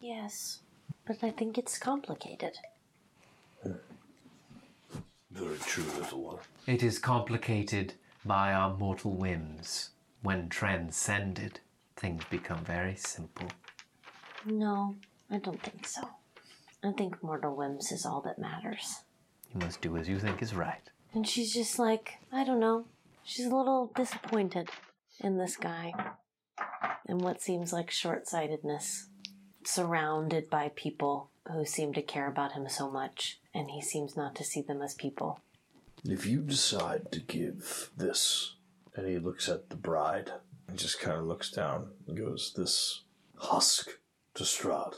Yes, but I think it's complicated. Very true, little one. It is complicated by our mortal whims. When transcended, things become very simple. No, I don't think so. I think mortal whims is all that matters. You must do as you think is right. And she's just like, I don't know. She's a little disappointed in this guy and what seems like short sightedness, surrounded by people who seem to care about him so much, and he seems not to see them as people. If you decide to give this, and he looks at the bride, and just kind of looks down and goes, "This husk to Strahd,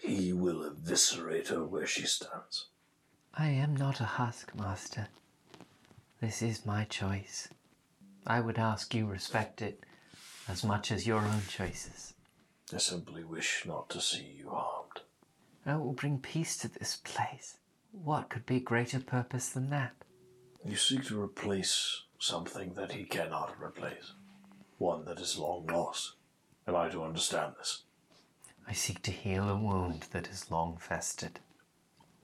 he will eviscerate her where she stands. I am not a husk, Master. This is my choice. I would ask you respect it as much as your own choices. I simply wish not to see you harmed. I will bring peace to this place. What could be greater purpose than that? You seek to replace something that he cannot replace, one that is long lost. Am I to understand this? I seek to heal a wound that is long festered.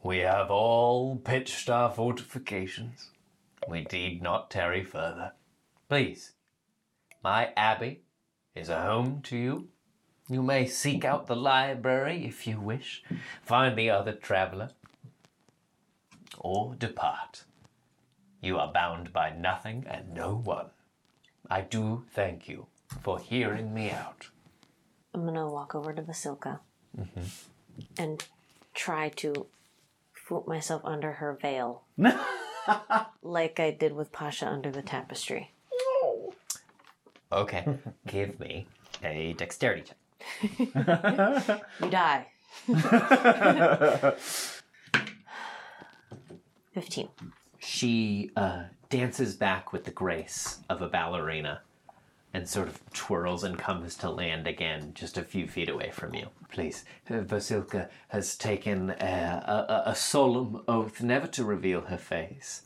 We have all pitched our fortifications. We need not tarry further. Please, my abbey is a home to you. You may seek out the library if you wish, find the other traveler, or depart. You are bound by nothing and no one. I do thank you for hearing me out. I'm gonna walk over to Vasilka Mm-hmm. and try to put myself under her veil, <laughs> like I did with Pasha under the tapestry. Okay, <laughs> give me a dexterity check. <laughs> You die. Fifteen. She uh, dances back with the grace of a ballerina and sort of twirls and comes to land again just a few feet away from you. Please, uh, Vasilka has taken a, a, a solemn oath never to reveal her face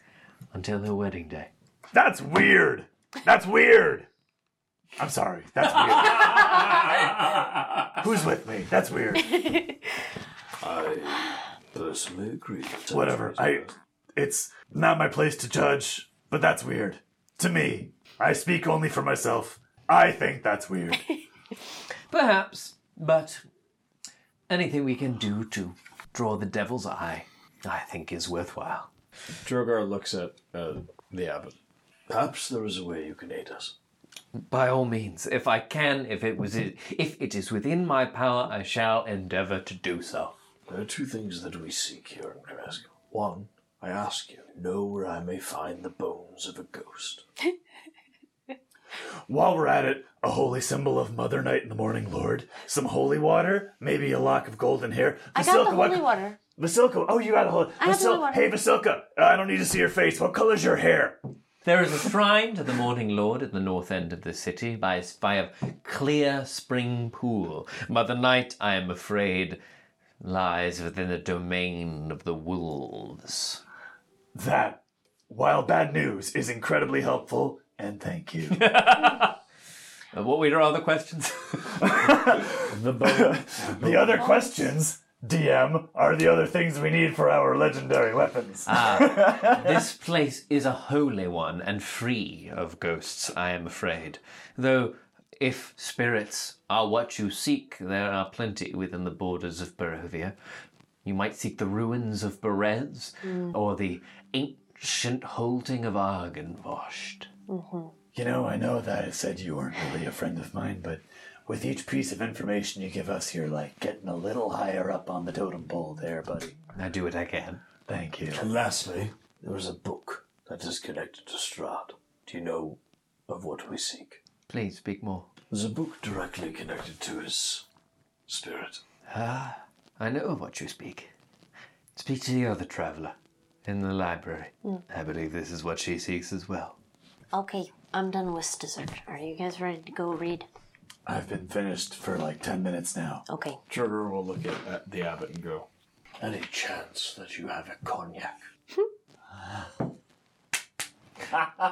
until her wedding day. That's weird. That's weird. I'm sorry. That's weird. <laughs> Who's with me? That's weird. I personally agree. Whatever. I. It's not my place to judge, but that's weird. To me, I speak only for myself. I think that's weird. <laughs> Perhaps, but anything we can do to draw the devil's eye, I think is worthwhile. Drogar looks at uh, the abbot. Perhaps there is a way you can aid us. By all means, if I can, if it was, if it is within my power, I shall endeavor to do so. There are two things that we seek here in Krezk. One, I ask you, know where I may find the bones of a ghost. <laughs> While we're at it, a holy symbol of Mother Night and the Morning Lord, some holy water, maybe a lock of golden hair. I got the Vasilka, what- holy water. Vasilka, oh, you got a hold. I have Vasil- one water. hey, Vasilka, I don't need to see your face. What color's your hair? There is a shrine to the Morning Lord at the north end of the city by a, by a clear spring pool. Mother night, I am afraid, lies within the domain of the wolves. That, while bad news, is incredibly helpful, and thank you. <laughs> Uh, what were your other questions? <laughs> the, the other questions, DM, are the other things we need for our legendary weapons. Ah, this place is a holy one and free of ghosts, I am afraid. Though, if spirits are what you seek, there are plenty within the borders of Barovia. You might seek the ruins of Berez, Mm. or the ancient holding of Argenvost. Mm-hmm. You know, I know that I said you weren't really a friend of mine, but with each piece of information you give us, you're like getting a little higher up on the totem pole there, buddy. I do what I can. Thank you. And lastly, there is a book that is connected to Strahd. Do you know of what we seek? Please speak more. There's a book directly connected to his spirit. Ah, I know of what you speak. Speak to the other traveller in the library. Mm. I believe this is what she seeks as well. Okay, I'm done with dessert. Are you guys ready to go read? I've been finished for like 10 minutes now. Okay. Trigger will look at, at the abbot and go, Any chance that you have a cognac? <laughs>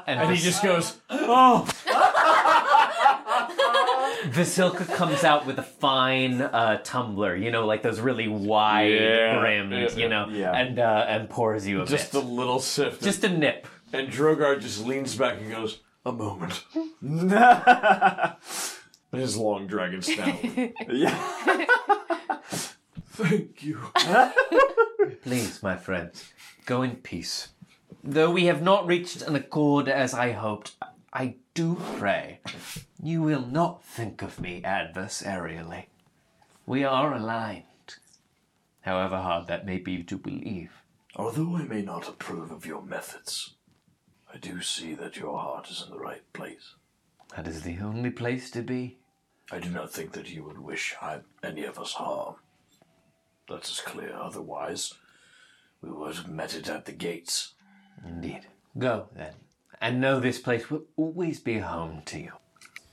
and, he just goes, <laughs> "Oh." <laughs> Vasilka comes out with a fine uh, tumbler, you know, like those really wide Yeah, brimmed, yeah, you know, yeah. and uh, and pours you a bit. just bit. a little sip. Just a nip. And Drogar just leans back and goes, "A moment." <laughs> His long dragon snout. <laughs> yeah. Thank you. <laughs> Please, my friends, go in peace. Though we have not reached an accord as I hoped, I do pray you will not think of me adversarially. We are aligned, however hard that may be to believe. Although I may not approve of your methods, I do see that your heart is in the right place. That is the only place to be. I do not think that you would wish I, any of us harm. That is clear. Otherwise, we would have met it at the gates. Indeed. Go, then, and know this place will always be home to you.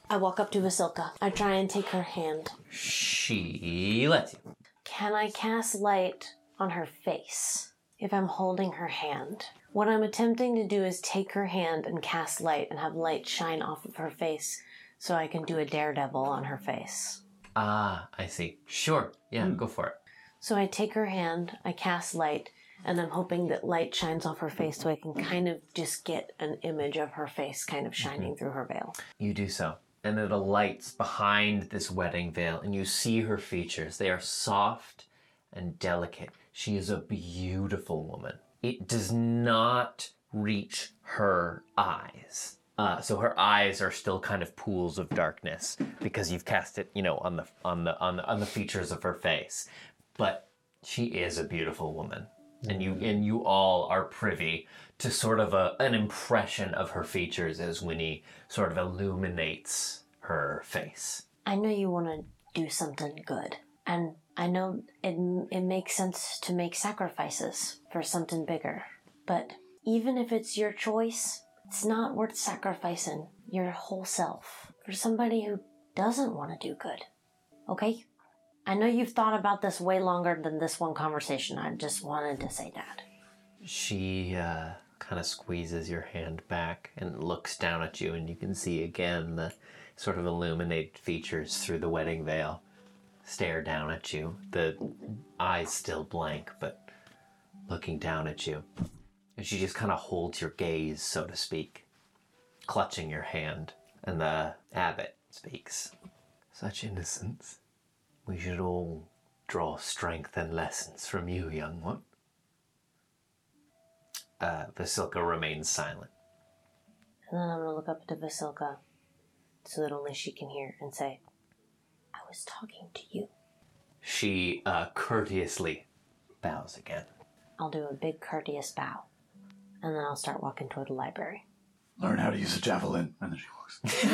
I walk up to Vasilka. I try and take her hand. She lets you. Can I cast light on her face if I'm holding her hand? What I'm attempting to do is take her hand and cast light and have light shine off of her face so I can do a daredevil on her face. Ah, I see. Sure. Yeah, go for it. So I take her hand, I cast light, and I'm hoping that light shines off her face so I can kind of just get an image of her face kind of shining through her veil. You do so. And it alights behind this wedding veil, and you see her features. They are soft and delicate. She is a beautiful woman. It does not reach her eyes. Uh, so her eyes are still kind of pools of darkness because you've cast it, you know, on the on the on the on the features of her face. But she is a beautiful woman, and you and you all are privy to sort of a, an impression of her features as Winnie sort of illuminates her face. I know you want to do something good, and I know it, it makes sense to make sacrifices for something bigger. But even if it's your choice, it's not worth sacrificing your whole self for somebody who doesn't want to do good. Okay? I know you've thought about this way longer than this one conversation. I just wanted to say that. She uh, kind of squeezes your hand back and looks down at you, and you can see again the sort of illuminated features through the wedding veil stare down at you. The eyes still blank, but looking down at you. And she just kind of holds your gaze, so to speak, clutching your hand. And the abbot speaks. Such innocence. We should all draw strength and lessons from you, young one. Uh, Vasilka remains silent. And then I'm gonna look up to Vasilka so that only she can hear and say, was talking to you. She uh, courteously bows again. I'll do a big courteous bow. And then I'll start walking toward the library. Learn how to use a javelin. And then she walks. <laughs>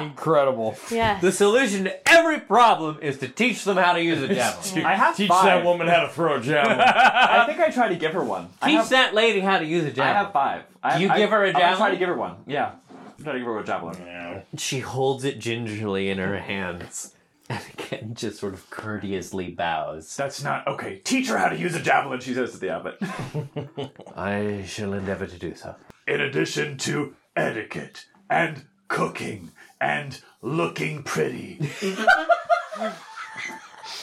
Incredible. Yes. The solution to every problem is to teach them how to use a <laughs> javelin. I have Teach five. that woman how to throw a javelin. <laughs> I think I tried to give her one. I Teach have, that lady how to use a javelin. I have five. I, Do you I- give her a I'm gonna try to give her one. Yeah. I'm trying to give her a javelin. She holds it gingerly in her hands and again just sort of courteously bows. That's not okay. Teach her how to use a javelin, she says to the abbot. <laughs> I shall endeavor to do so. In addition to etiquette and cooking and looking pretty, <laughs>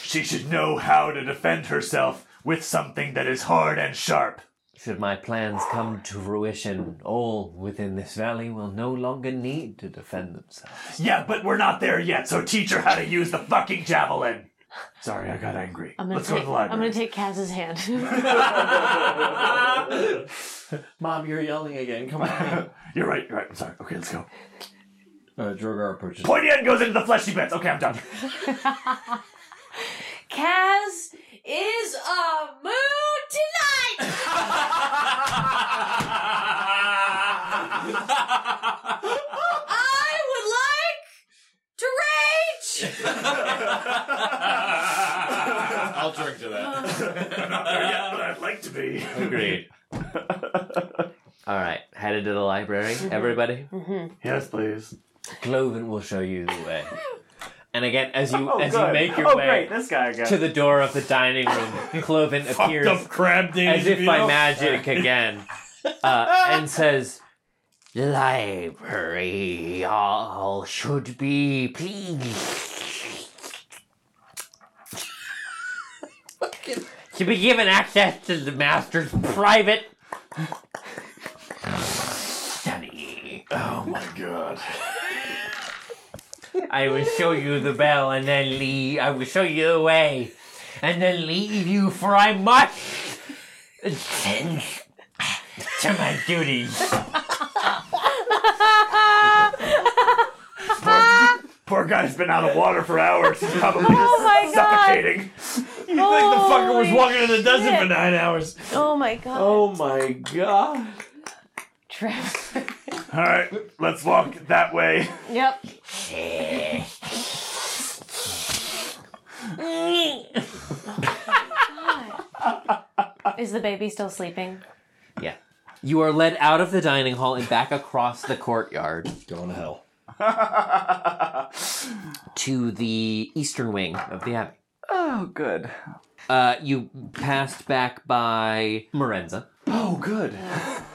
she should know how to defend herself with something that is hard and sharp. Should my plans come to fruition, all within this valley will no longer need to defend themselves. Yeah, but we're not there yet, so teach her how to use the fucking javelin. Sorry, I got angry. I'm gonna Let's take, go to the library. I'm gonna take Kaz's hand. <laughs> Mom, you're yelling again. Come on. <laughs> you're right. You're right. I'm sorry. Okay, let's go. Uh, Drogar approaches. Pointy end goes into the fleshy bits. Okay, I'm done. <laughs> Kaz is a mood tonight. I would like to rage. I'll drink to that. I'm not there yet, but I'd like to be. Agreed. All right, headed to the library, everybody. Yes, please. Clovin will show you the way. And again, as you Oh, as you make your Oh, way great, this guy again. to the door of the dining room, Clovin <laughs> appears up crab as if by magic <laughs> again, uh, and says, "Library, all should be pleased <laughs> to be given access to the master's private study." Oh my god. I will show you the bell and then leave. I will show you the way and then leave you, for I must attend to my duties. Poor guy's been out of water for hours. He's probably Oh my just God. suffocating. You think the fucker was Holy walking in the desert shit. for nine hours? oh my god. Oh my god. Trevor. All right, let's walk that way. Yep. <laughs> Is the baby still sleeping? Yeah. You are led out of the dining hall and back across the courtyard Going to hell. <laughs> to the eastern wing of the abbey. Oh, good. Uh, you passed back by Morenza, Oh, good.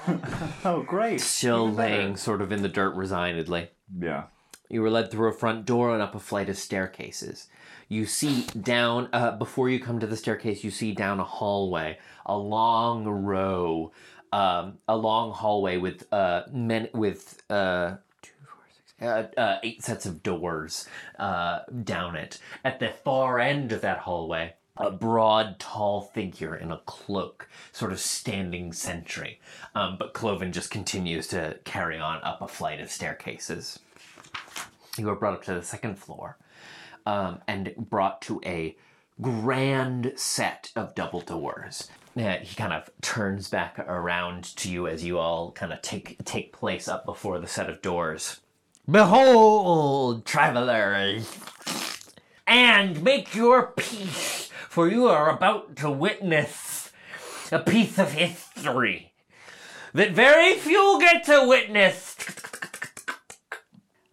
<laughs> oh, great. still Even laying sort of in the dirt resignedly. Yeah. You were led through a front door and up a flight of staircases. You see down, uh, before you come to the staircase, you see down a hallway, a long row, um, a long hallway with uh, men with uh, two, four, six, uh, uh, eight sets of doors uh, down it. At the far end of that hallway, a broad, tall figure in a cloak, sort of standing sentry. Um, but Clovin just continues to carry on up a flight of staircases. You are brought up to the second floor um, and brought to a grand set of double doors. He kind of turns back around to you as you all kind of take take place up before the set of doors. Behold, travelers, and make your peace, for you are about to witness a piece of history that very few get to witness.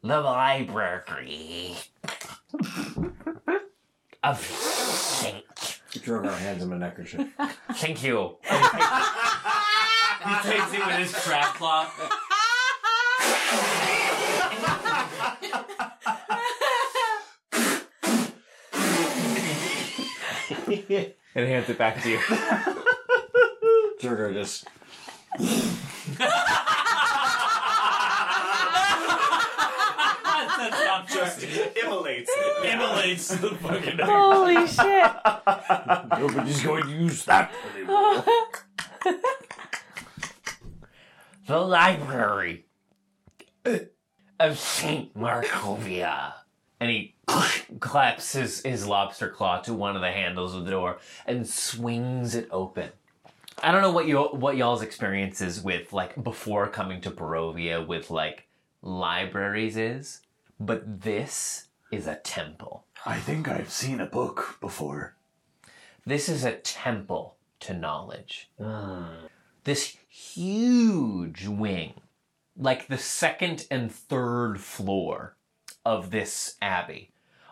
The library <laughs> of Saint. Drogar hands him a neckerchief. Thank you. He takes it with his crab claw. <laughs> <laughs> and hands it back to you. <laughs> Drogar just. That's not just immolates. Immolates the fucking. <laughs> Holy shit. Nobody's going to use that anymore. The library of Saint Markovia. And he <laughs> claps his, his lobster claw to one of the handles of the door and swings it open. I don't know what you what y'all's experiences with like before coming to Barovia with like libraries is, but this is a temple. I think I've seen a book before. This is a temple to knowledge. Hmm. This huge wing, like the second and third floor of this abbey,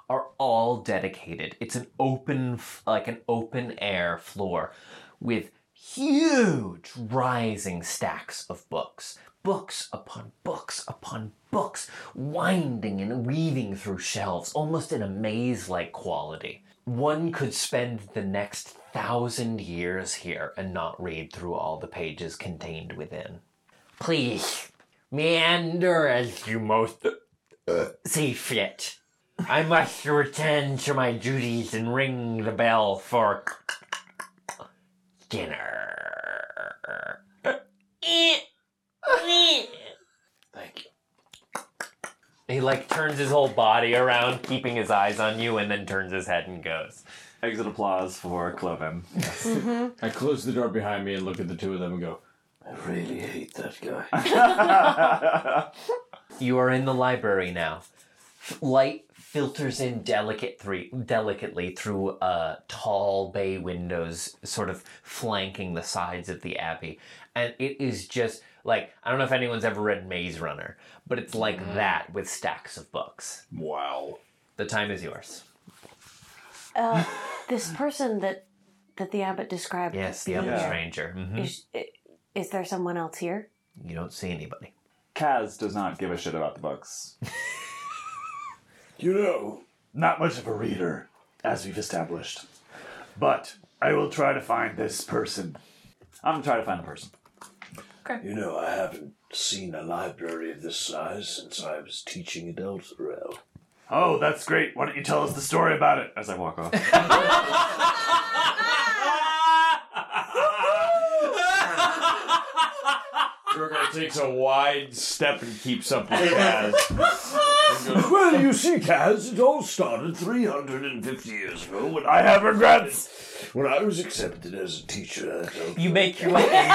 are all dedicated. It's an open, like an open air floor with huge rising stacks of books. Books upon books upon books, winding and weaving through shelves, almost in a maze like quality. One could spend the next thousand years here and not read through all the pages contained within. Please, meander as you most see fit. I must return to my duties and ring the bell for dinner. Thank you. He like turns his whole body around, keeping his eyes on you, and then turns his head and goes. Exit applause for Clovin. Yes. Mm-hmm. I close the door behind me and look at the two of them and go, I really hate that guy. <laughs> You are in the library now. Light filters in delicate three, delicately through uh, tall bay windows, sort of flanking the sides of the abbey, and it is just like I don't know if anyone's ever read Maze Runner, but it's like that with stacks of books. Wow. The time is yours. Uh, <laughs> this person that that the abbot described. Yes, the being other here, stranger. Mhm. Is, is there someone else here? You don't see anybody. Kaz does not give a shit about the books. You know, not much of a reader, as we've established. But I will try to find this person. I'm gonna try to find the person. Okay. You know, I haven't seen a library of this size since I was teaching at Elturel. Oh, that's great. Why don't you tell us the story about it? As I walk off. <laughs> Drogar takes a wide step and keeps up with Kaz. <laughs> well, you see, Kaz, it all started 350 years ago when I have regrets. when I was accepted as a teacher. You make your way in.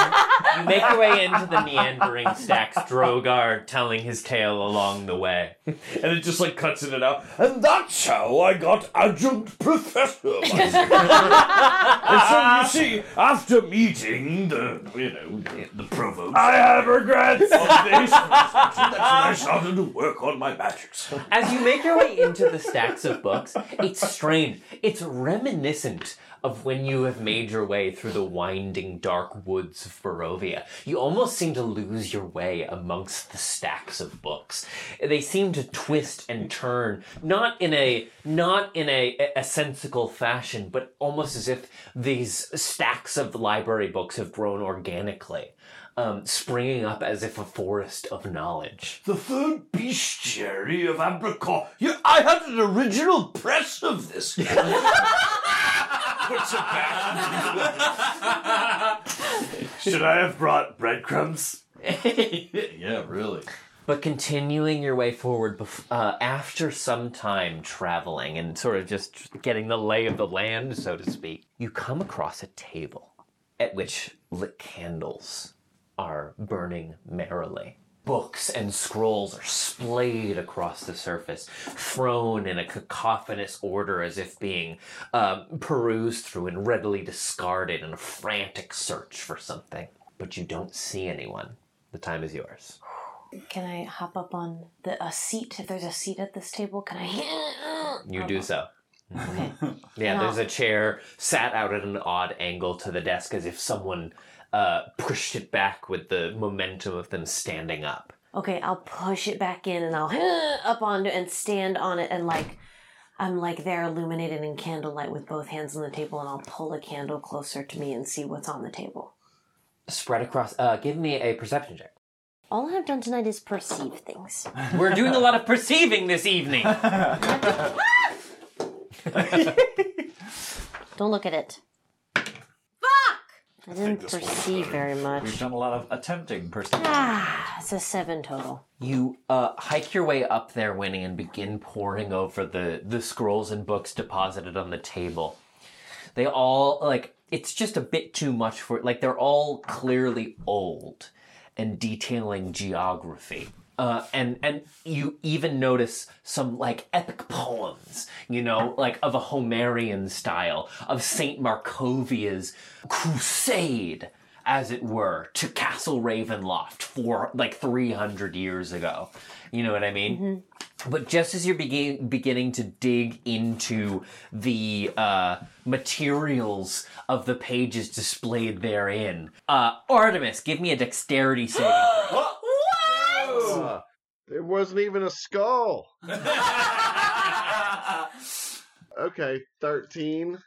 You make your way into the meandering stacks. Drogar telling his tale along the way, and it just like cuts it out. And that's how I got adjunct professor. <laughs> and so you see, after meeting the, you know, the provost, I have regrets. of this, that's when I started to work on my <laughs> As you make your way into the stacks of books, it's strange. It's reminiscent of when you have made your way through the winding dark woods of Barovia. You almost seem to lose your way amongst the stacks of books. They seem to twist and turn, not in a not in a, a sensical fashion, but almost as if these stacks of library books have grown organically. Um, springing up as if a forest of knowledge. The third bestiary of Abracot. Yeah, I had an original press of this. Puts it back. Should I have brought breadcrumbs? <laughs> yeah, really. But continuing your way forward, bef- uh, after some time traveling and sort of just getting the lay of the land, so to speak, you come across a table at which lit candles are burning merrily. Books and scrolls are splayed across the surface, thrown in a cacophonous order as if being um, perused through and readily discarded in a frantic search for something. But you don't see anyone. The time is yours. Can I hop up on the a seat? If there's a seat at this table, can I? You do so. Okay. <laughs> Yeah, there's a chair sat out at an odd angle to the desk as if someone uh, pushed it back with the momentum of them standing up. Okay, I'll push it back in and I'll <gasps> up onto and stand on it and like I'm like there illuminated in candlelight with both hands on the table and I'll pull a candle closer to me and see what's on the table. Spread across. Uh, give me a perception check. All I've done tonight is perceive things. <laughs> We're doing a lot of perceiving this evening. <laughs> Don't look at it. Fuck! I didn't perceive very much. We've done a lot of attempting perception. Ah, it's a seven total. You uh, hike your way up there, Winnie, and begin poring over the, the scrolls and books deposited on the table. They all, like, it's just a bit too much for, like, they're all clearly old and detailing geography. Uh, and and you even notice some like epic poems, you know, like of a Homerian style of Saint Markovia's crusade, as it were, to Castle Ravenloft for like three hundred years ago. You know what I mean? But just as you're begin- beginning to dig into the uh, materials of the pages displayed therein, uh, Artemis, give me a dexterity saving. <gasps> throw. Uh, There wasn't even a skull. <laughs> okay, 13.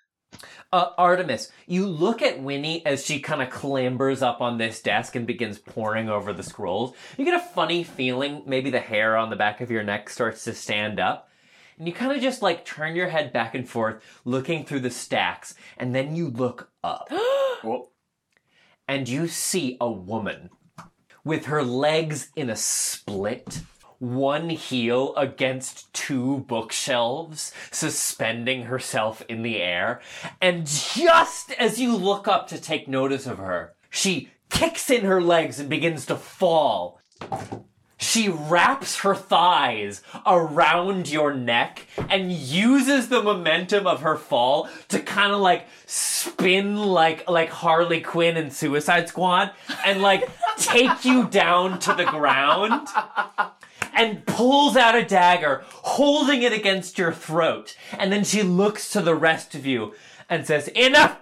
Uh, Artemis, you look at Winnie as she kind of clambers up on this desk and begins poring over the scrolls. You get a funny feeling, maybe the hair on the back of your neck starts to stand up. And you kind of just like turn your head back and forth, looking through the stacks, and then you look up. <gasps> and you see a woman with her legs in a split, one heel against two bookshelves, suspending herself in the air. And just as you look up to take notice of her, she kicks in her legs and begins to fall. She wraps her thighs around your neck and uses the momentum of her fall to kind of like spin like like Harley Quinn in Suicide Squad and like take you down to the ground and pulls out a dagger, holding it against your throat. And then she looks to the rest of you and says, Enough!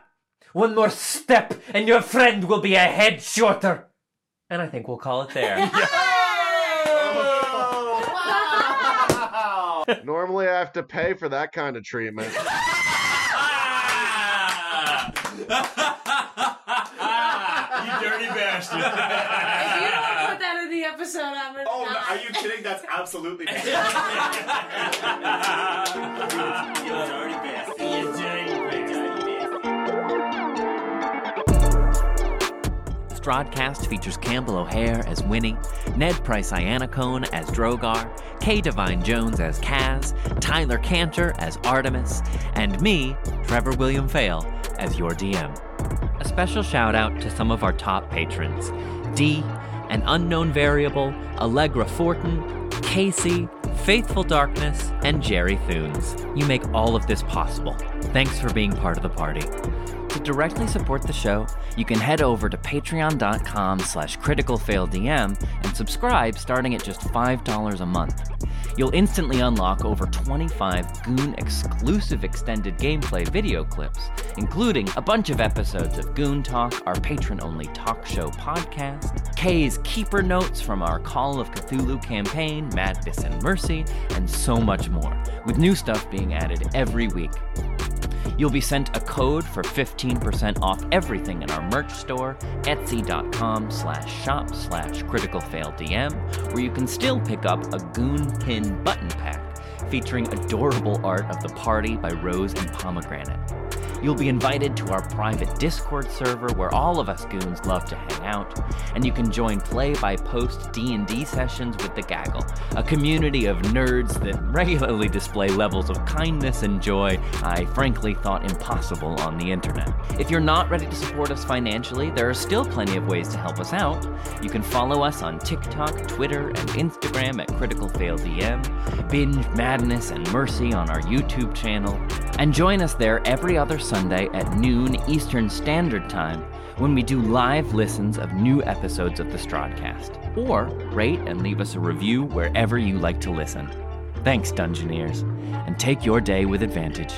One more step and your friend will be a head shorter. And I think we'll call it there. <laughs> Normally, I have to pay for that kind of treatment. <laughs> you dirty bastard. If you don't put that in the episode, I'm gonna. Oh, no, are you kidding? That's absolutely. <laughs> you dirty bastard. You Strodcast features Campbell O'Hare as Winnie, Ned Price Iannacone as Drogar, Kay Devine Jones as Kaz, Tyler Cantor as Artemis, and me, Trevor William Fail, as your DM. A special shout out to some of our top patrons D, An Unknown Variable, Allegra Fortin, Casey, Faithful Darkness, and Jerry Thunes. You make all of this possible. Thanks for being part of the party. To directly support the show, you can head over to patreon.com slash criticalfaildm and subscribe starting at just $5 a month. You'll instantly unlock over 25 Goon exclusive extended gameplay video clips, including a bunch of episodes of Goon Talk, our patron only talk show podcast, Kay's Keeper Notes from our Call of Cthulhu campaign, Madness and Mercy, and so much more, with new stuff being added every week. You'll be sent a code for 15% off everything in our merch store, etsy.com slash shop slash criticalfaildm, where you can still pick up a Goon Pin button pack featuring adorable art of the party by Rose and Pomegranate. You'll be invited to our private Discord server where all of us goons love to hang out, and you can join play-by-post D&D sessions with the Gaggle, a community of nerds that regularly display levels of kindness and joy I frankly thought impossible on the internet. If you're not ready to support us financially, there are still plenty of ways to help us out. You can follow us on TikTok, Twitter, and Instagram at Critical Fail DM, binge Madness and Mercy on our YouTube channel, and join us there every other Sunday at noon Eastern Standard Time when we do live listens of new episodes of the Strodcast. Or rate and leave us a review wherever you like to listen. Thanks, Dungeoneers, and take your day with advantage.